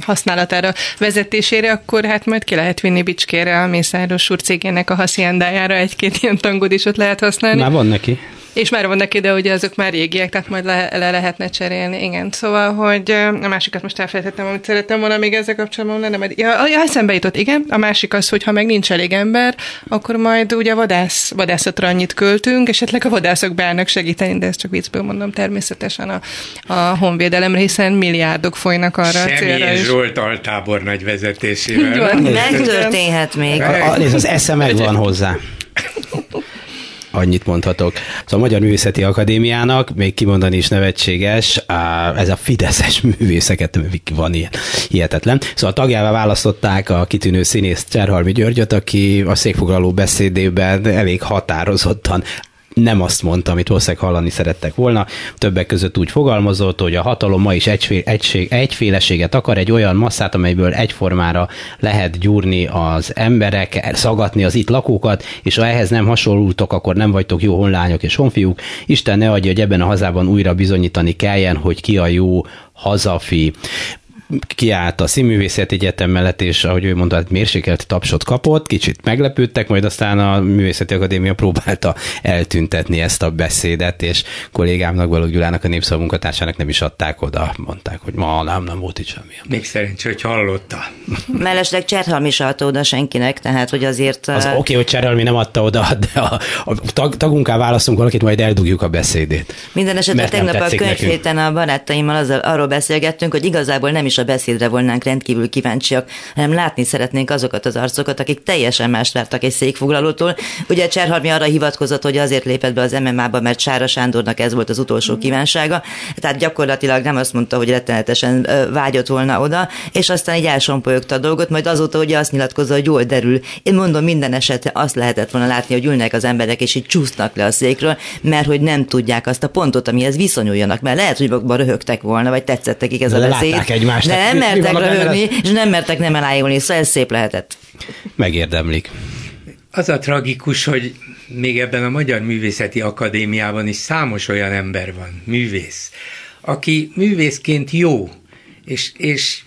S4: használatára, vezetésére, akkor hát majd ki lehet vinni Bicskére a Mészáros úr cégének a hasziendájára egy-két ilyen tangod is ott lehet használni.
S2: Már van neki.
S4: És már vannak ide, hogy azok már régiek, tehát majd le, le lehetne cserélni, igen. Szóval, hogy a másikat most elfelejtettem, amit szerettem volna még ezzel kapcsolatban, nem, ja, ja, eszembe jutott, igen. A másik az, hogy ha meg nincs elég ember, akkor majd ugye vadász, vadászatra annyit költünk, esetleg a vadászok beállnak segíteni, de ezt csak viccből mondom természetesen a, a honvédelemre, hiszen milliárdok folynak arra
S3: Semmi
S4: a célra.
S3: és Zsolt altábor nagy vezetésével.
S5: Megtörténhet még.
S2: A, a, az esze megvan hozzá. Annyit mondhatok. Szóval a Magyar Művészeti Akadémiának, még kimondani is nevetséges, ez a fideszes művészeket, van ilyen hihetetlen. Szóval a tagjává választották a kitűnő színész Cserhalmi Györgyöt, aki a székfoglaló beszédében elég határozottan nem azt mondta, amit valószínűleg hallani szerettek volna. Többek között úgy fogalmazott, hogy a hatalom ma is egyfél, egység, egyféleséget akar, egy olyan masszát, amelyből egyformára lehet gyúrni az emberek, szagatni az itt lakókat, és ha ehhez nem hasonlultok, akkor nem vagytok jó honlányok és honfiúk. Isten ne adja, hogy ebben a hazában újra bizonyítani kelljen, hogy ki a jó hazafi kiállt a Színművészeti Egyetem mellett, és ahogy ő mondta, hát mérsékelt tapsot kapott, kicsit meglepődtek, majd aztán a Művészeti Akadémia próbálta eltüntetni ezt a beszédet, és kollégámnak, Balogh Gyulának, a népszava munkatársának nem is adták oda, mondták, hogy ma nem, nem volt itt semmi.
S3: Még szerencsé, hogy hallotta.
S5: Mellesleg Cserhalmi is adta oda senkinek, tehát hogy azért...
S2: Az oké, okay, hogy Cserhalmi nem adta oda, de a, a tag, tagunká választunk valakit, majd eldugjuk a beszédét.
S5: Minden esetre tegnap a könyvhéten a barátaimmal azzal, arról beszélgettünk, hogy igazából nem is a beszédre volnánk rendkívül kíváncsiak, hanem látni szeretnénk azokat az arcokat, akik teljesen más vártak egy székfoglalótól. Ugye Cserhalmi arra hivatkozott, hogy azért lépett be az MMA-ba, mert Sára Sándornak ez volt az utolsó kívánsága. Tehát gyakorlatilag nem azt mondta, hogy rettenetesen vágyott volna oda, és aztán így elsompolyogta a dolgot, majd azóta ugye azt nyilatkozza, hogy jól derül. Én mondom, minden esetre azt lehetett volna látni, hogy ülnek az emberek, és így csúsznak le a székről, mert hogy nem tudják azt a pontot, amihez viszonyuljanak. Mert lehet, hogy magukban röhögtek volna, vagy tetszett nekik ez a beszéd.
S2: egymást
S5: de nem mertek röhögni, és nem mertek nem elájulni, szóval ez szép lehetett.
S2: Megérdemlik.
S3: Az a tragikus, hogy még ebben a Magyar Művészeti Akadémiában is számos olyan ember van, művész, aki művészként jó, és, és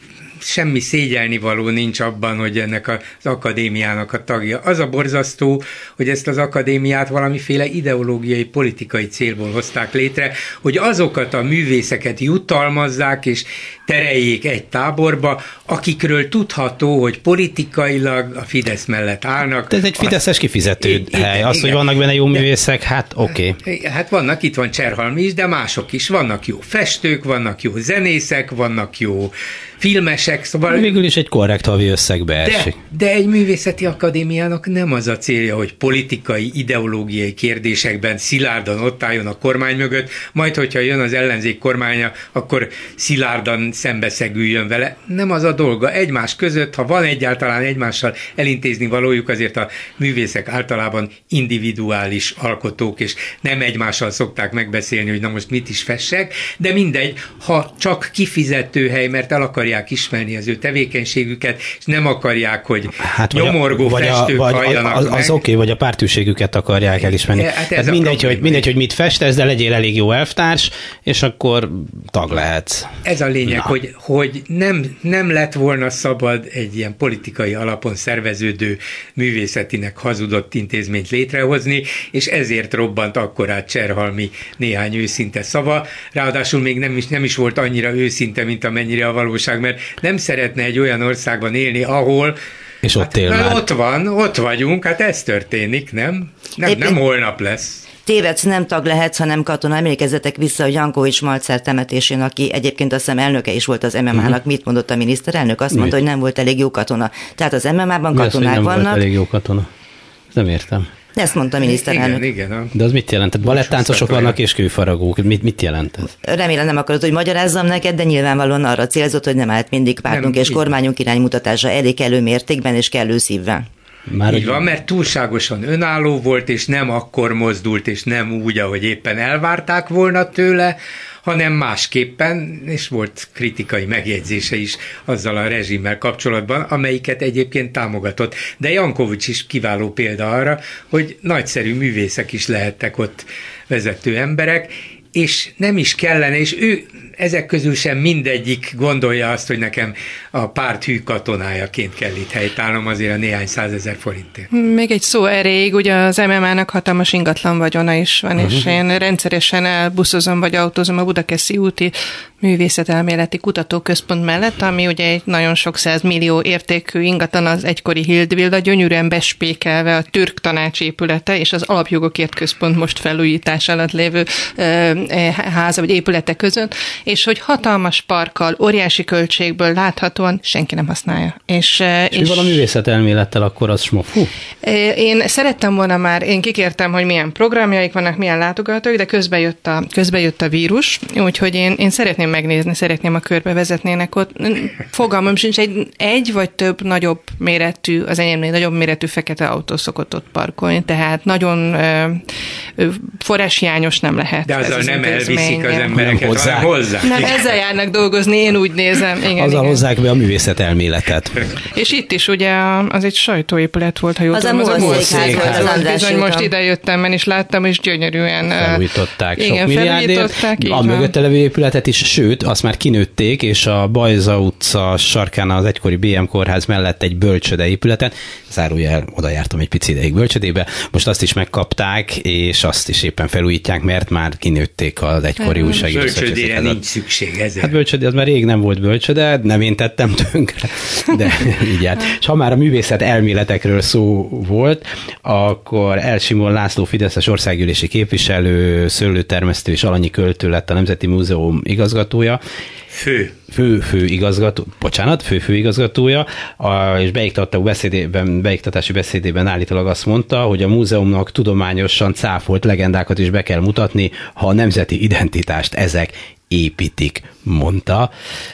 S3: semmi szégyelni való nincs abban, hogy ennek az akadémiának a tagja. Az a borzasztó, hogy ezt az akadémiát valamiféle ideológiai, politikai célból hozták létre, hogy azokat a művészeket jutalmazzák és tereljék egy táborba, akikről tudható, hogy politikailag a Fidesz mellett állnak.
S2: De ez egy Fideszes kifizető I- hely. Az, igen. hogy vannak benne jó művészek, hát oké. Okay.
S3: Hát vannak, itt van Cserhalmi is, de mások is. Vannak jó festők, vannak jó zenészek, vannak jó filmesek, szóval...
S2: Végül is egy korrekt havi összegbe esik.
S3: De, de egy művészeti akadémiának nem az a célja, hogy politikai, ideológiai kérdésekben szilárdan ott álljon a kormány mögött, majd hogyha jön az ellenzék kormánya, akkor szilárdan szembeszegüljön vele. Nem az a dolga. Egymás között, ha van egyáltalán egymással elintézni valójuk, azért a művészek általában individuális alkotók, és nem egymással szokták megbeszélni, hogy na most mit is fessek, de mindegy, ha csak kifizető hely, mert el akarják ismerni az ő tevékenységüket, és nem akarják, hogy hát nyomorgó vagy a, festők vagy
S2: halljanak Az, az, az oké, okay, vagy a pártűségüket akarják elismerni. Hát ez hát mindegy, hogy, mindegy, hogy mit festesz, de legyél elég jó elvtárs, és akkor tag lehetsz.
S3: Ez a lényeg, hogy, hogy nem, nem lett volna szabad egy ilyen politikai alapon szerveződő művészetinek hazudott intézményt létrehozni, és ezért robbant akkorát Cserhalmi néhány őszinte szava. Ráadásul még nem is, nem is volt annyira őszinte, mint amennyire a valóság, mert nem szeretne egy olyan országban élni, ahol
S2: és ott hát, él
S3: már. Ott van, ott vagyunk, hát ez történik, nem? Nem, Épp nem holnap lesz.
S5: Tévedsz, nem tag lehetsz, hanem katona. Emlékezzetek vissza, hogy Jankovics Malcer temetésén, aki egyébként azt hiszem elnöke is volt az MMA-nak, uh-huh. mit mondott a miniszterelnök? Azt Mit? mondta, hogy nem volt elég jó katona. Tehát az MMA-ban katonák az, nem vannak.
S2: Volt elég jó katona. Nem értem.
S5: Ezt mondta a miniszterelnök.
S3: Igen, igen.
S2: De az mit jelent? Balettáncosok vannak és kőfaragók. Mit, mit jelent ez?
S5: Remélem nem akarod, hogy magyarázzam neked, de nyilvánvalóan arra célzott, hogy nem állt mindig pártunk nem, és így. kormányunk iránymutatása elég kellő mértékben és kellő szívvel.
S3: Már Így van, mert túlságosan önálló volt, és nem akkor mozdult, és nem úgy, ahogy éppen elvárták volna tőle, hanem másképpen, és volt kritikai megjegyzése is azzal a rezsimmel kapcsolatban, amelyiket egyébként támogatott. De Jankovics is kiváló példa arra, hogy nagyszerű művészek is lehettek ott vezető emberek, és nem is kellene, és ő ezek közül sem mindegyik gondolja azt, hogy nekem a párt hű katonájaként kell itt helytállnom azért a néhány százezer forintért.
S4: Még egy szó erejéig, ugye az MMA-nak hatalmas ingatlan vagyona is van, uh-huh. és én rendszeresen elbuszozom vagy autózom a Budakeszi úti művészetelméleti kutatóközpont mellett, ami ugye egy nagyon sok száz millió értékű ingatlan az egykori Hildvilla, gyönyörűen bespékelve a türk tanácsépülete, és az alapjogokért központ most felújítás alatt lévő háza vagy épülete között, és hogy hatalmas parkkal, óriási költségből láthatóan senki nem használja.
S2: És, és, és mi van a művészet elmélettel, akkor az smof? Hú.
S4: Én szerettem volna már, én kikértem, hogy milyen programjaik vannak, milyen látogatók, de közben jött a, közben jött a vírus, úgyhogy én, én szeretném megnézni, szeretném a körbe vezetnének ott. Fogalmam sincs, egy, egy vagy több nagyobb méretű, az enyémnél nagyobb méretű fekete autó szokott ott parkolni, tehát nagyon ö, forráshiányos nem lehet.
S3: De azzal nem elviszik az embereket, hozzá. hozzá
S4: hozzák. Nem, ezzel járnak dolgozni, én úgy nézem. Igen,
S2: Azzal
S4: igen.
S2: hozzák be a művészet elméletet.
S4: És itt is ugye az egy sajtóépület volt, ha jól
S5: az tudom. Az a
S4: múlszékház Bizony most ide jöttem, és láttam, és gyönyörűen
S2: felújították igen, sok milliárdért. A mögötte levő épületet is, sőt, azt már kinőtték, és a Bajza utca sarkán az egykori BM kórház mellett egy bölcsöde épületet, zárójel, oda jártam egy pici ideig bölcsödébe, most azt is megkapták, és azt is éppen felújítják, mert már kinőtték az egykori újságíró.
S3: Bölcsödére nincs szükség ezzel.
S2: Hát bölcsöde, az már rég nem volt bölcsöde, nem én tettem tönkre, de így járt. És ha már a művészet elméletekről szó volt, akkor Elsimon László Fideszes országgyűlési képviselő, szőlőtermesztő és alanyi költő lett a Nemzeti Múzeum igazgatója,
S3: Fő.
S2: Fő, fő igazgató, bocsánat, fő fő igazgatója, a, és beiktatta beszédében, beiktatási beszédében állítólag azt mondta, hogy a múzeumnak tudományosan cáfolt legendákat is be kell mutatni, ha a nemzeti identitást ezek építik, mondta.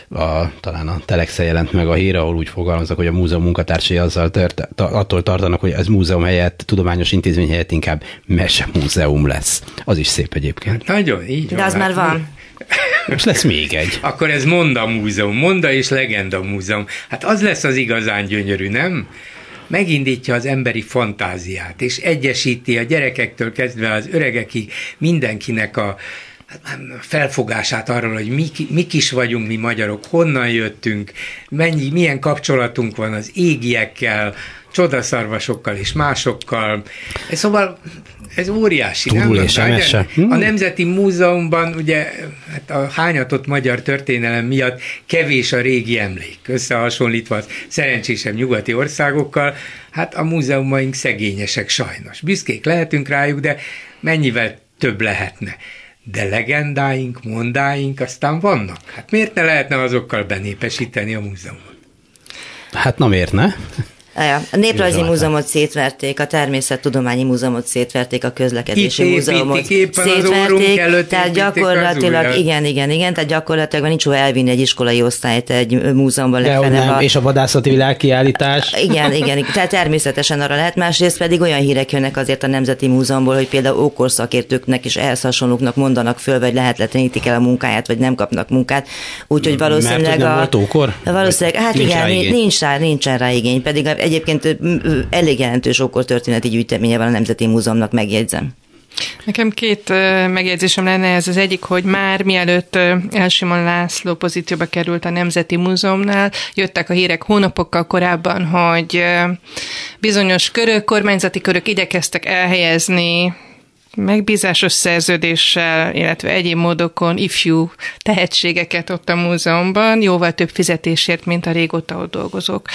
S2: A, talán a Telexe jelent meg a hír, ahol úgy fogalmazok, hogy a múzeum munkatársai azzal tört, attól tartanak, hogy ez múzeum helyett, tudományos intézmény helyett inkább mese múzeum lesz. Az is szép egyébként.
S3: Nagyon, így
S5: De az már van.
S2: Most lesz még egy.
S3: Akkor ez Monda Múzeum, Monda és Legenda Múzeum. Hát az lesz az igazán gyönyörű, nem? megindítja az emberi fantáziát, és egyesíti a gyerekektől kezdve az öregekig mindenkinek a, felfogását arról, hogy mi, mik is vagyunk mi magyarok, honnan jöttünk, mennyi, milyen kapcsolatunk van az égiekkel, csodaszarvasokkal és másokkal. Szóval ez óriási.
S2: Túl nem? És a
S3: hmm. Nemzeti Múzeumban ugye hát a hányatott magyar történelem miatt kevés a régi emlék, összehasonlítva az szerencsésebb nyugati országokkal, hát a múzeumaink szegényesek sajnos. Büszkék lehetünk rájuk, de mennyivel több lehetne de legendáink, mondáink aztán vannak. Hát miért ne lehetne azokkal benépesíteni a múzeumot?
S2: Hát nem
S5: A Néprajzi Múzeumot szétverték, a Természettudományi Múzeumot szétverték, a Közlekedési Itt Múzeumot szétverték, tehát gyakorlatilag, igen, igen, igen, tehát gyakorlatilag nincs hova elvinni egy iskolai osztályt egy múzeumban.
S2: De nem, a... és a vadászati világkiállítás.
S5: Igen, igen, igen, tehát természetesen arra lehet, másrészt pedig olyan hírek jönnek azért a Nemzeti Múzeumból, hogy például ókorszakértőknek és ehhez hasonlóknak mondanak föl, vagy lehetetlenítik el a munkáját, vagy nem kapnak munkát. Úgyhogy valószínűleg
S2: Mert, a... Volt ókor?
S5: Valószínűleg, hát nincs igen, rá nincs rá, nincsen rá igény, pedig egyébként elég jelentős történeti gyűjteménye van a Nemzeti Múzeumnak, megjegyzem.
S4: Nekem két megjegyzésem lenne ez. Az egyik, hogy már mielőtt Elsimon László pozícióba került a Nemzeti Múzeumnál, jöttek a hírek hónapokkal korábban, hogy bizonyos körök, kormányzati körök igyekeztek elhelyezni megbízásos szerződéssel, illetve egyéb módokon ifjú tehetségeket ott a múzeumban, jóval több fizetésért, mint a régóta ott dolgozók.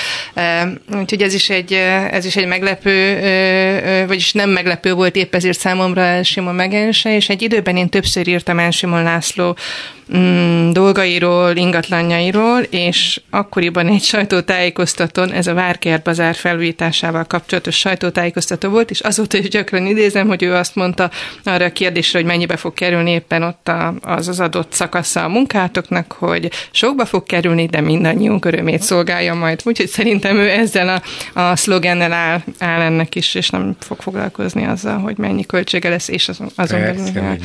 S4: Úgyhogy ez is egy, ez is egy meglepő, vagyis nem meglepő volt épp ezért számomra Elsimon megjelenése, és egy időben én többször írtam Elsimon László mm, dolgairól, ingatlanjairól, és akkoriban egy sajtótájékoztatón, ez a Várkert bazár felújításával kapcsolatos sajtótájékoztató volt, és azóta is gyakran idézem, hogy ő azt mondta arra a kérdésre, hogy mennyibe fog kerülni éppen ott a, az az adott szakasza a munkátoknak, hogy sokba fog kerülni, de mindannyiunk örömét szolgálja majd. Úgyhogy szerintem ő ezzel a, a szlogennel áll, áll ennek is, és nem fog foglalkozni azzal, hogy mennyi költsége lesz, és azon, azon belül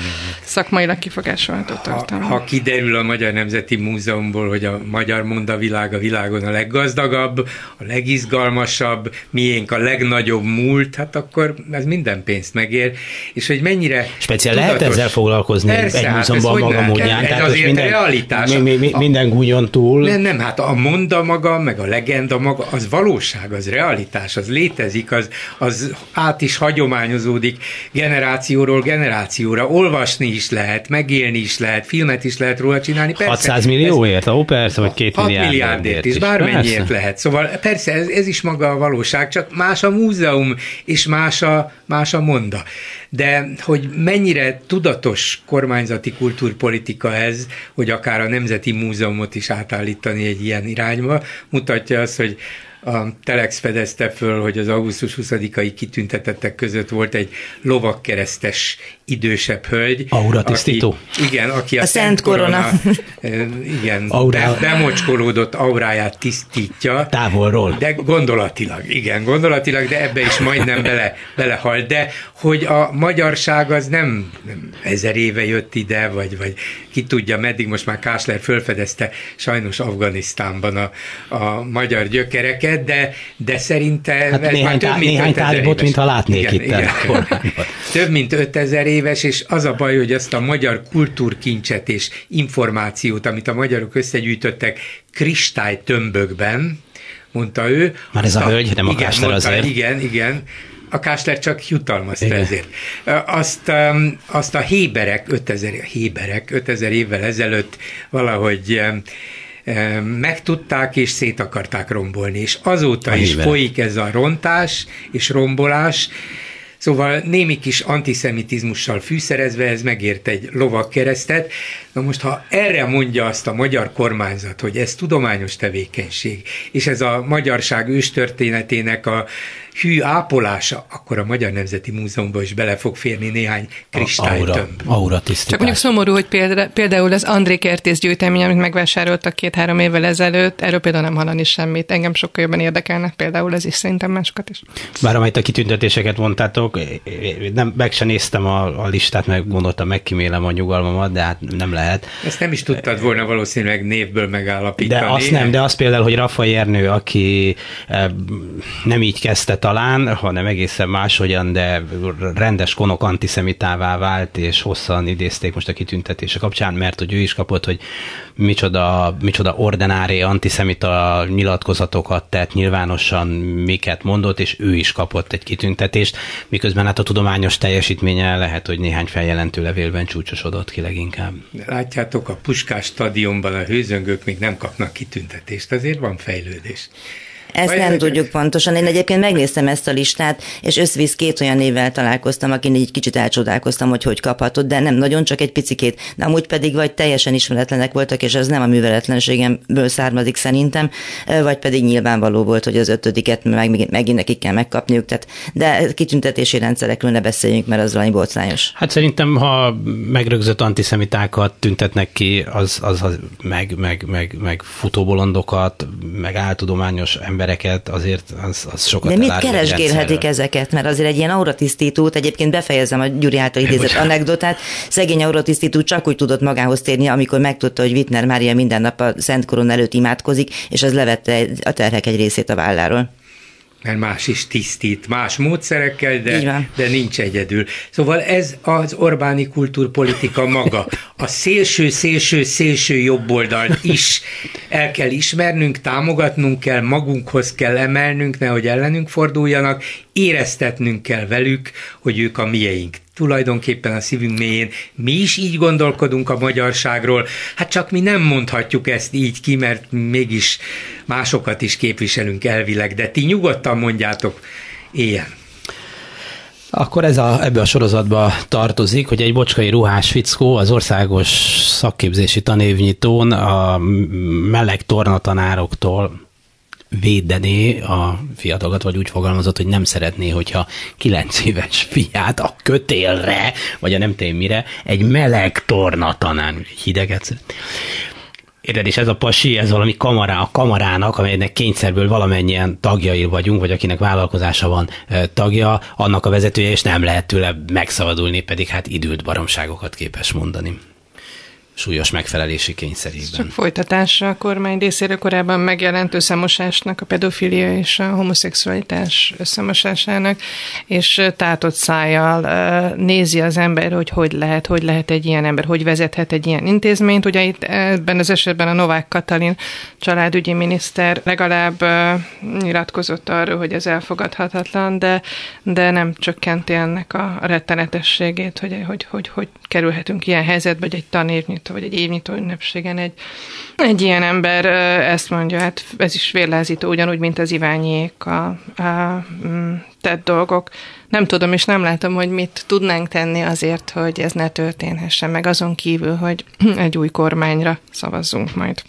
S4: szakmailag kifogásolható tartalma.
S3: Ha, ha kiderül a Magyar Nemzeti Múzeumból, hogy a magyar mondavilág a világon a leggazdagabb, a legizgalmasabb, miénk a legnagyobb múlt, hát akkor ez minden pénzt megér, és hogy mennyire
S2: Speciál tudatos. lehet ezzel foglalkozni Persze, egy hát múzeumban maga módján.
S3: Ez azért minden, realitás.
S2: Mi, mi, mi, minden gúnyon túl.
S3: Nem, nem, hát a monda maga, meg a legenda maga, az valóság, az realitás, az létezik, az, az át is hagyományozódik generációról generációra. Olvasni is lehet, megélni is lehet, filmet is lehet róla csinálni.
S2: Persze, 600 millióért? Ó, persze, vagy két milliárd
S3: milliárdért is, bármennyiért persze. lehet. Szóval persze, ez, ez is maga a valóság, csak más a múzeum, és más a, más a monda. De hogy mennyire tudatos kormányzati kultúrpolitika ez, hogy akár a Nemzeti Múzeumot is átállítani egy ilyen irányba, mutatja azt, hogy a Telex fedezte föl, hogy az augusztus 20-ai kitüntetettek között volt egy lovakkeresztes idősebb hölgy.
S2: Aura tisztító.
S3: Aki, igen, aki a,
S5: a Szent, Szent Korona,
S3: korona igen, Aurá... bemocskolódott auráját tisztítja.
S2: Távolról.
S3: De gondolatilag, igen, gondolatilag, de ebbe is majdnem bele, belehalt. De hogy a magyarság az nem, nem ezer éve jött ide, vagy, vagy ki tudja, meddig most már Kásler fölfedezte sajnos Afganisztánban a, a magyar gyökereket, de, de szerinte
S2: hát ez néhány, több mint néhány tálibot, mintha látnék igen, itt. Igen.
S3: több mint 5000 éves, és az a baj, hogy azt a magyar kultúrkincset és információt, amit a magyarok összegyűjtöttek kristálytömbökben, mondta ő.
S2: Már ez a, a hölgy, nem a igen, mondta, azért.
S3: Igen, igen a Kásler csak jutalmazta Igen. ezért. Azt, azt a héberek, 5000, héberek 5000 évvel ezelőtt valahogy megtudták és szét akarták rombolni, és azóta a is héberek. folyik ez a rontás és rombolás, Szóval némi kis antiszemitizmussal fűszerezve ez megért egy lovak keresztet. Na most, ha erre mondja azt a magyar kormányzat, hogy ez tudományos tevékenység, és ez a magyarság őstörténetének a hű ápolása, akkor a Magyar Nemzeti Múzeumban is bele fog férni néhány kristálytömb. Aura,
S2: aura
S4: Csak mondjuk szomorú, hogy például az André Kertész gyűjtemény, amit megvásároltak két-három évvel ezelőtt, erről például nem hallani semmit. Engem sokkal jobban érdekelnek például ez is, szerintem másokat is.
S2: Bár amit a kitüntetéseket mondtátok, nem, meg sem néztem a, a listát, meg gondoltam, megkímélem a nyugalmamat, de hát nem lehet.
S3: Ezt nem is tudtad volna valószínűleg névből megállapítani.
S2: De azt nem, de az például, hogy Rafael Ernő, aki eh, nem így kezdte talán, hanem egészen máshogyan, de rendes konok antiszemitává vált, és hosszan idézték most a kitüntetése kapcsán, mert hogy ő is kapott, hogy micsoda, micsoda ordinári antiszemita nyilatkozatokat tett nyilvánosan, miket mondott, és ő is kapott egy kitüntetést, miközben hát a tudományos teljesítménye lehet, hogy néhány feljelentő levélben csúcsosodott ki leginkább.
S3: Látjátok, a Puskás stadionban a hőzöngők még nem kapnak kitüntetést, azért van fejlődés.
S5: Ezt nem tudjuk pontosan. Én egyébként megnéztem ezt a listát, és összvisz két olyan névvel találkoztam, akin egy kicsit elcsodálkoztam, hogy hogy kaphatott, de nem nagyon, csak egy picikét. De amúgy pedig vagy teljesen ismeretlenek voltak, és ez nem a műveletlenségemből származik szerintem, vagy pedig nyilvánvaló volt, hogy az ötödiket meg, megint nekik kell megkapniuk. Tehát, de kitüntetési rendszerekről ne beszéljünk, mert az valami botrányos.
S2: Hát szerintem, ha megrögzött antiszemitákat tüntetnek ki, az, az, az meg, meg, meg, meg futóbolondokat, meg áltudományos embereket, azért az, az sokat
S5: De mit keresgélhetik ezeket? Mert azért egy ilyen auratisztítót, egyébként befejezem a Gyuri által idézett anekdotát, szegény auratisztító csak úgy tudott magához térni, amikor megtudta, hogy Wittner Mária minden nap a Szent Koron előtt imádkozik, és ez levette a terhek egy részét a válláról
S3: mert más is tisztít, más módszerekkel, de, de nincs egyedül. Szóval ez az Orbáni kultúrpolitika maga. A szélső, szélső, szélső jobboldalt is el kell ismernünk, támogatnunk kell, magunkhoz kell emelnünk, nehogy ellenünk forduljanak, éreztetnünk kell velük, hogy ők a mieink tulajdonképpen a szívünk mélyén mi is így gondolkodunk a magyarságról, hát csak mi nem mondhatjuk ezt így ki, mert mégis másokat is képviselünk elvileg, de ti nyugodtan mondjátok ilyen.
S2: Akkor ez a, ebbe a sorozatba tartozik, hogy egy bocskai ruhás fickó az országos szakképzési tanévnyitón a meleg tornatanároktól védeni a fiatalokat, vagy úgy fogalmazott, hogy nem szeretné, hogyha kilenc éves fiát a kötélre, vagy a nem tudom mire, egy meleg torna tanán, hideget? Érted, és ez a pasi, ez valami kamara, a kamarának, amelynek kényszerből valamennyien tagjai vagyunk, vagy akinek vállalkozása van tagja, annak a vezetője, és nem lehet tőle megszabadulni, pedig hát időt baromságokat képes mondani súlyos megfelelési kényszerében.
S4: Csak folytatásra a kormány részéről korábban megjelent összemosásnak, a pedofilia és a homoszexualitás összemosásának, és tátott szájjal nézi az ember, hogy hogy lehet, hogy lehet egy ilyen ember, hogy vezethet egy ilyen intézményt. Ugye itt ebben az esetben a Novák Katalin családügyi miniszter legalább nyilatkozott arról, hogy ez elfogadhatatlan, de, de nem csökkenti ennek a rettenetességét, hogy, hogy, hogy, hogy kerülhetünk ilyen helyzetbe, hogy egy tanévnyit vagy egy évnyitó ünnepségen egy, egy ilyen ember ezt mondja, hát ez is vérlázító, ugyanúgy, mint az Iványék a, a mm, tett dolgok. Nem tudom, és nem látom, hogy mit tudnánk tenni azért, hogy ez ne történhessen, meg azon kívül, hogy egy új kormányra szavazzunk majd.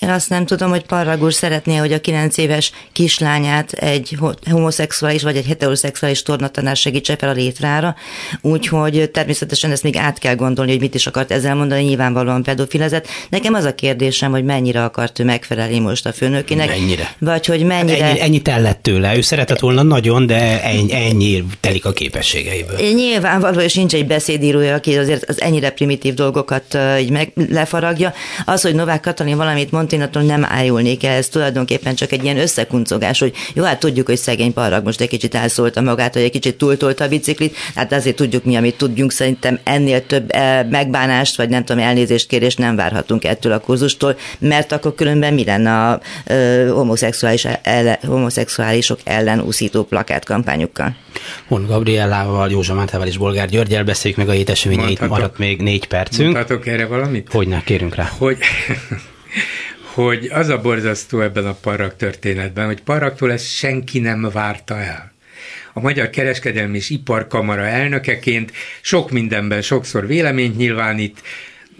S5: Én azt nem tudom, hogy Parrag szeretné, hogy a kilenc éves kislányát egy homoszexuális vagy egy heteroszexuális tornatanár segítse fel a létrára, úgyhogy természetesen ezt még át kell gondolni, hogy mit is akart ezzel mondani, nyilvánvalóan pedofilezett. Nekem az a kérdésem, hogy mennyire akart ő megfelelni most a főnökének.
S2: Mennyire?
S5: Vagy hogy mennyire...
S2: Hát ennyi, ennyit el lett tőle. Ő szeretett volna nagyon, de ennyi, ennyi telik a képességeiből.
S5: Nyilvánvaló, és nincs egy beszédírója, aki azért az ennyire primitív dolgokat így meg lefaragja. Az, hogy Novák Katalin valamit mond, én attól nem ájulnék el, ez tulajdonképpen csak egy ilyen összekuncogás, hogy jó, hát tudjuk, hogy szegény parag most egy kicsit elszólta magát, vagy egy kicsit túltolta a biciklit, hát azért tudjuk mi, amit tudjunk, szerintem ennél több eh, megbánást, vagy nem tudom, elnézést kérés nem várhatunk ettől a kurzustól, mert akkor különben mi lenne a ö, homoszexuális ele, homoszexuálisok ellen úszító plakátkampányukkal.
S2: Hon Gabriellával, Józsa Mártával és Bolgár Györgyel beszéljük meg a hét eseményeit, maradt még négy percünk.
S3: Mondhatok erre valamit?
S2: Hogyne, kérünk rá.
S3: Hogy hogy az a borzasztó ebben a parrak történetben, hogy parraktól ezt senki nem várta el. A Magyar Kereskedelmi és Iparkamara elnökeként sok mindenben sokszor véleményt nyilvánít,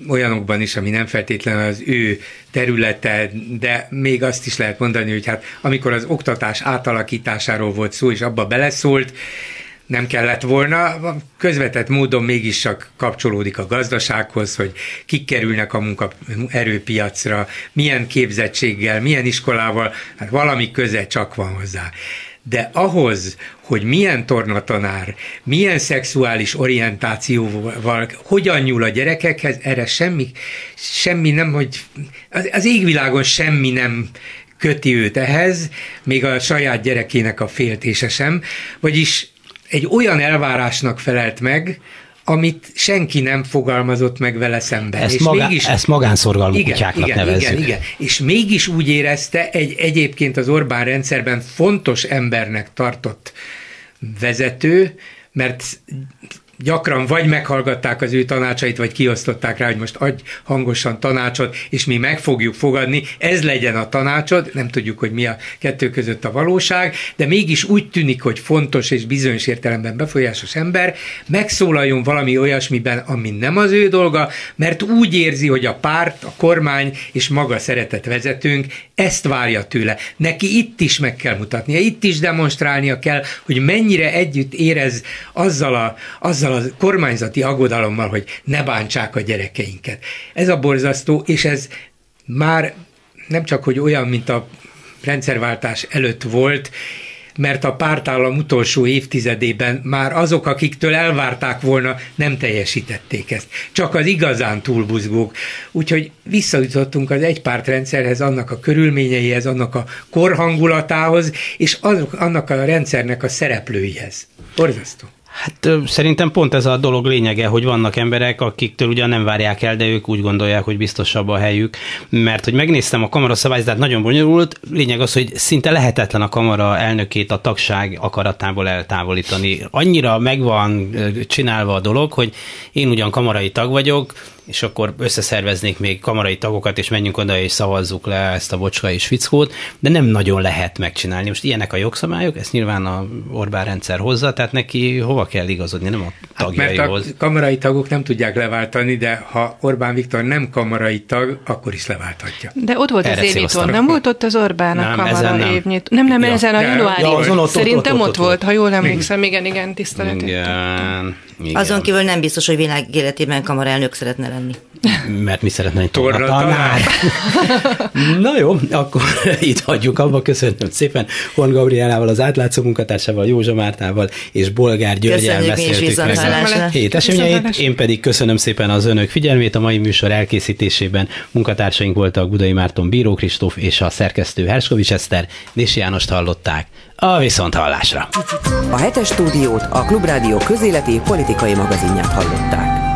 S3: olyanokban is, ami nem feltétlenül az ő területe, de még azt is lehet mondani, hogy hát amikor az oktatás átalakításáról volt szó, és abba beleszólt, nem kellett volna, közvetett módon mégis csak kapcsolódik a gazdasághoz, hogy kik kerülnek a munkaerőpiacra, milyen képzettséggel, milyen iskolával, hát valami köze csak van hozzá. De ahhoz, hogy milyen tornatanár, milyen szexuális orientációval, hogyan nyúl a gyerekekhez, erre semmi, semmi nem, hogy az, az égvilágon semmi nem köti őt ehhez, még a saját gyerekének a féltése sem, vagyis egy olyan elvárásnak felelt meg, amit senki nem fogalmazott meg vele szemben.
S2: Ezt, és magá, mégis, ezt magánszorgalmú igen, kutyáknak
S3: igen,
S2: nevezzük.
S3: Igen, igen. És mégis úgy érezte egy egyébként az Orbán rendszerben fontos embernek tartott vezető, mert gyakran vagy meghallgatták az ő tanácsait, vagy kiosztották rá, hogy most adj hangosan tanácsot, és mi meg fogjuk fogadni, ez legyen a tanácsod, nem tudjuk, hogy mi a kettő között a valóság, de mégis úgy tűnik, hogy fontos és bizonyos értelemben befolyásos ember. Megszólaljon valami olyasmiben, ami nem az ő dolga, mert úgy érzi, hogy a párt, a kormány és maga szeretett vezetőnk ezt várja tőle. Neki itt is meg kell mutatnia, itt is demonstrálnia kell, hogy mennyire együtt érez azzal a, azzal a kormányzati aggodalommal, hogy ne bántsák a gyerekeinket. Ez a borzasztó, és ez már nem csak, hogy olyan, mint a rendszerváltás előtt volt, mert a pártállam utolsó évtizedében már azok, akiktől elvárták volna, nem teljesítették ezt. Csak az igazán túlbuzgók. Úgyhogy visszajutottunk az egypártrendszerhez, annak a körülményeihez, annak a korhangulatához, és azok, annak a rendszernek a szereplőihez. Borzasztó.
S2: Hát szerintem pont ez a dolog lényege, hogy vannak emberek, akiktől ugyan nem várják el, de ők úgy gondolják, hogy biztosabb a helyük. Mert hogy megnéztem a kamara szabályzatát, nagyon bonyolult. Lényeg az, hogy szinte lehetetlen a kamara elnökét a tagság akaratából eltávolítani. Annyira megvan csinálva a dolog, hogy én ugyan kamarai tag vagyok, és akkor összeszerveznék még kamarai tagokat, és menjünk oda, és szavazzuk le ezt a bocska és fickót, de nem nagyon lehet megcsinálni. Most ilyenek a jogszabályok, ezt nyilván a Orbán rendszer hozza, tehát neki hova kell igazodni, nem a tagjaihoz. Hát
S3: mert a kamarai tagok nem tudják leváltani, de ha Orbán Viktor nem kamarai tag, akkor is leválthatja.
S4: De ott volt Erre az évnyitó, nem volt ott az Orbán a kamara nem. évnyitó? Nem, nem, ja, ezen a januári. Ja, ott, ott, Szerintem ott, ott, ott, ott volt, ha jól emlékszem, igen, igen, tiszteletet.
S5: Igen. Igen. Azon kívül nem biztos, hogy világ életében kamarelnök szeretne lenni.
S2: Mert mi szeretne egy torna tanár. Na jó, akkor itt hagyjuk abba. Köszönöm szépen Horn Gabrielával, az átlátszó munkatársával, Józsa Mártával és Bolgár Györgyel beszéltük meg hét eseményeit. Én pedig köszönöm szépen az önök figyelmét. A mai műsor elkészítésében munkatársaink voltak Budai Márton, Bíró Kristóf és a szerkesztő Herskovics Eszter. Dési Jánost hallották. A viszont hallásra.
S1: A hetes stúdiót a Klubrádió közéleti politikai magazinját hallották.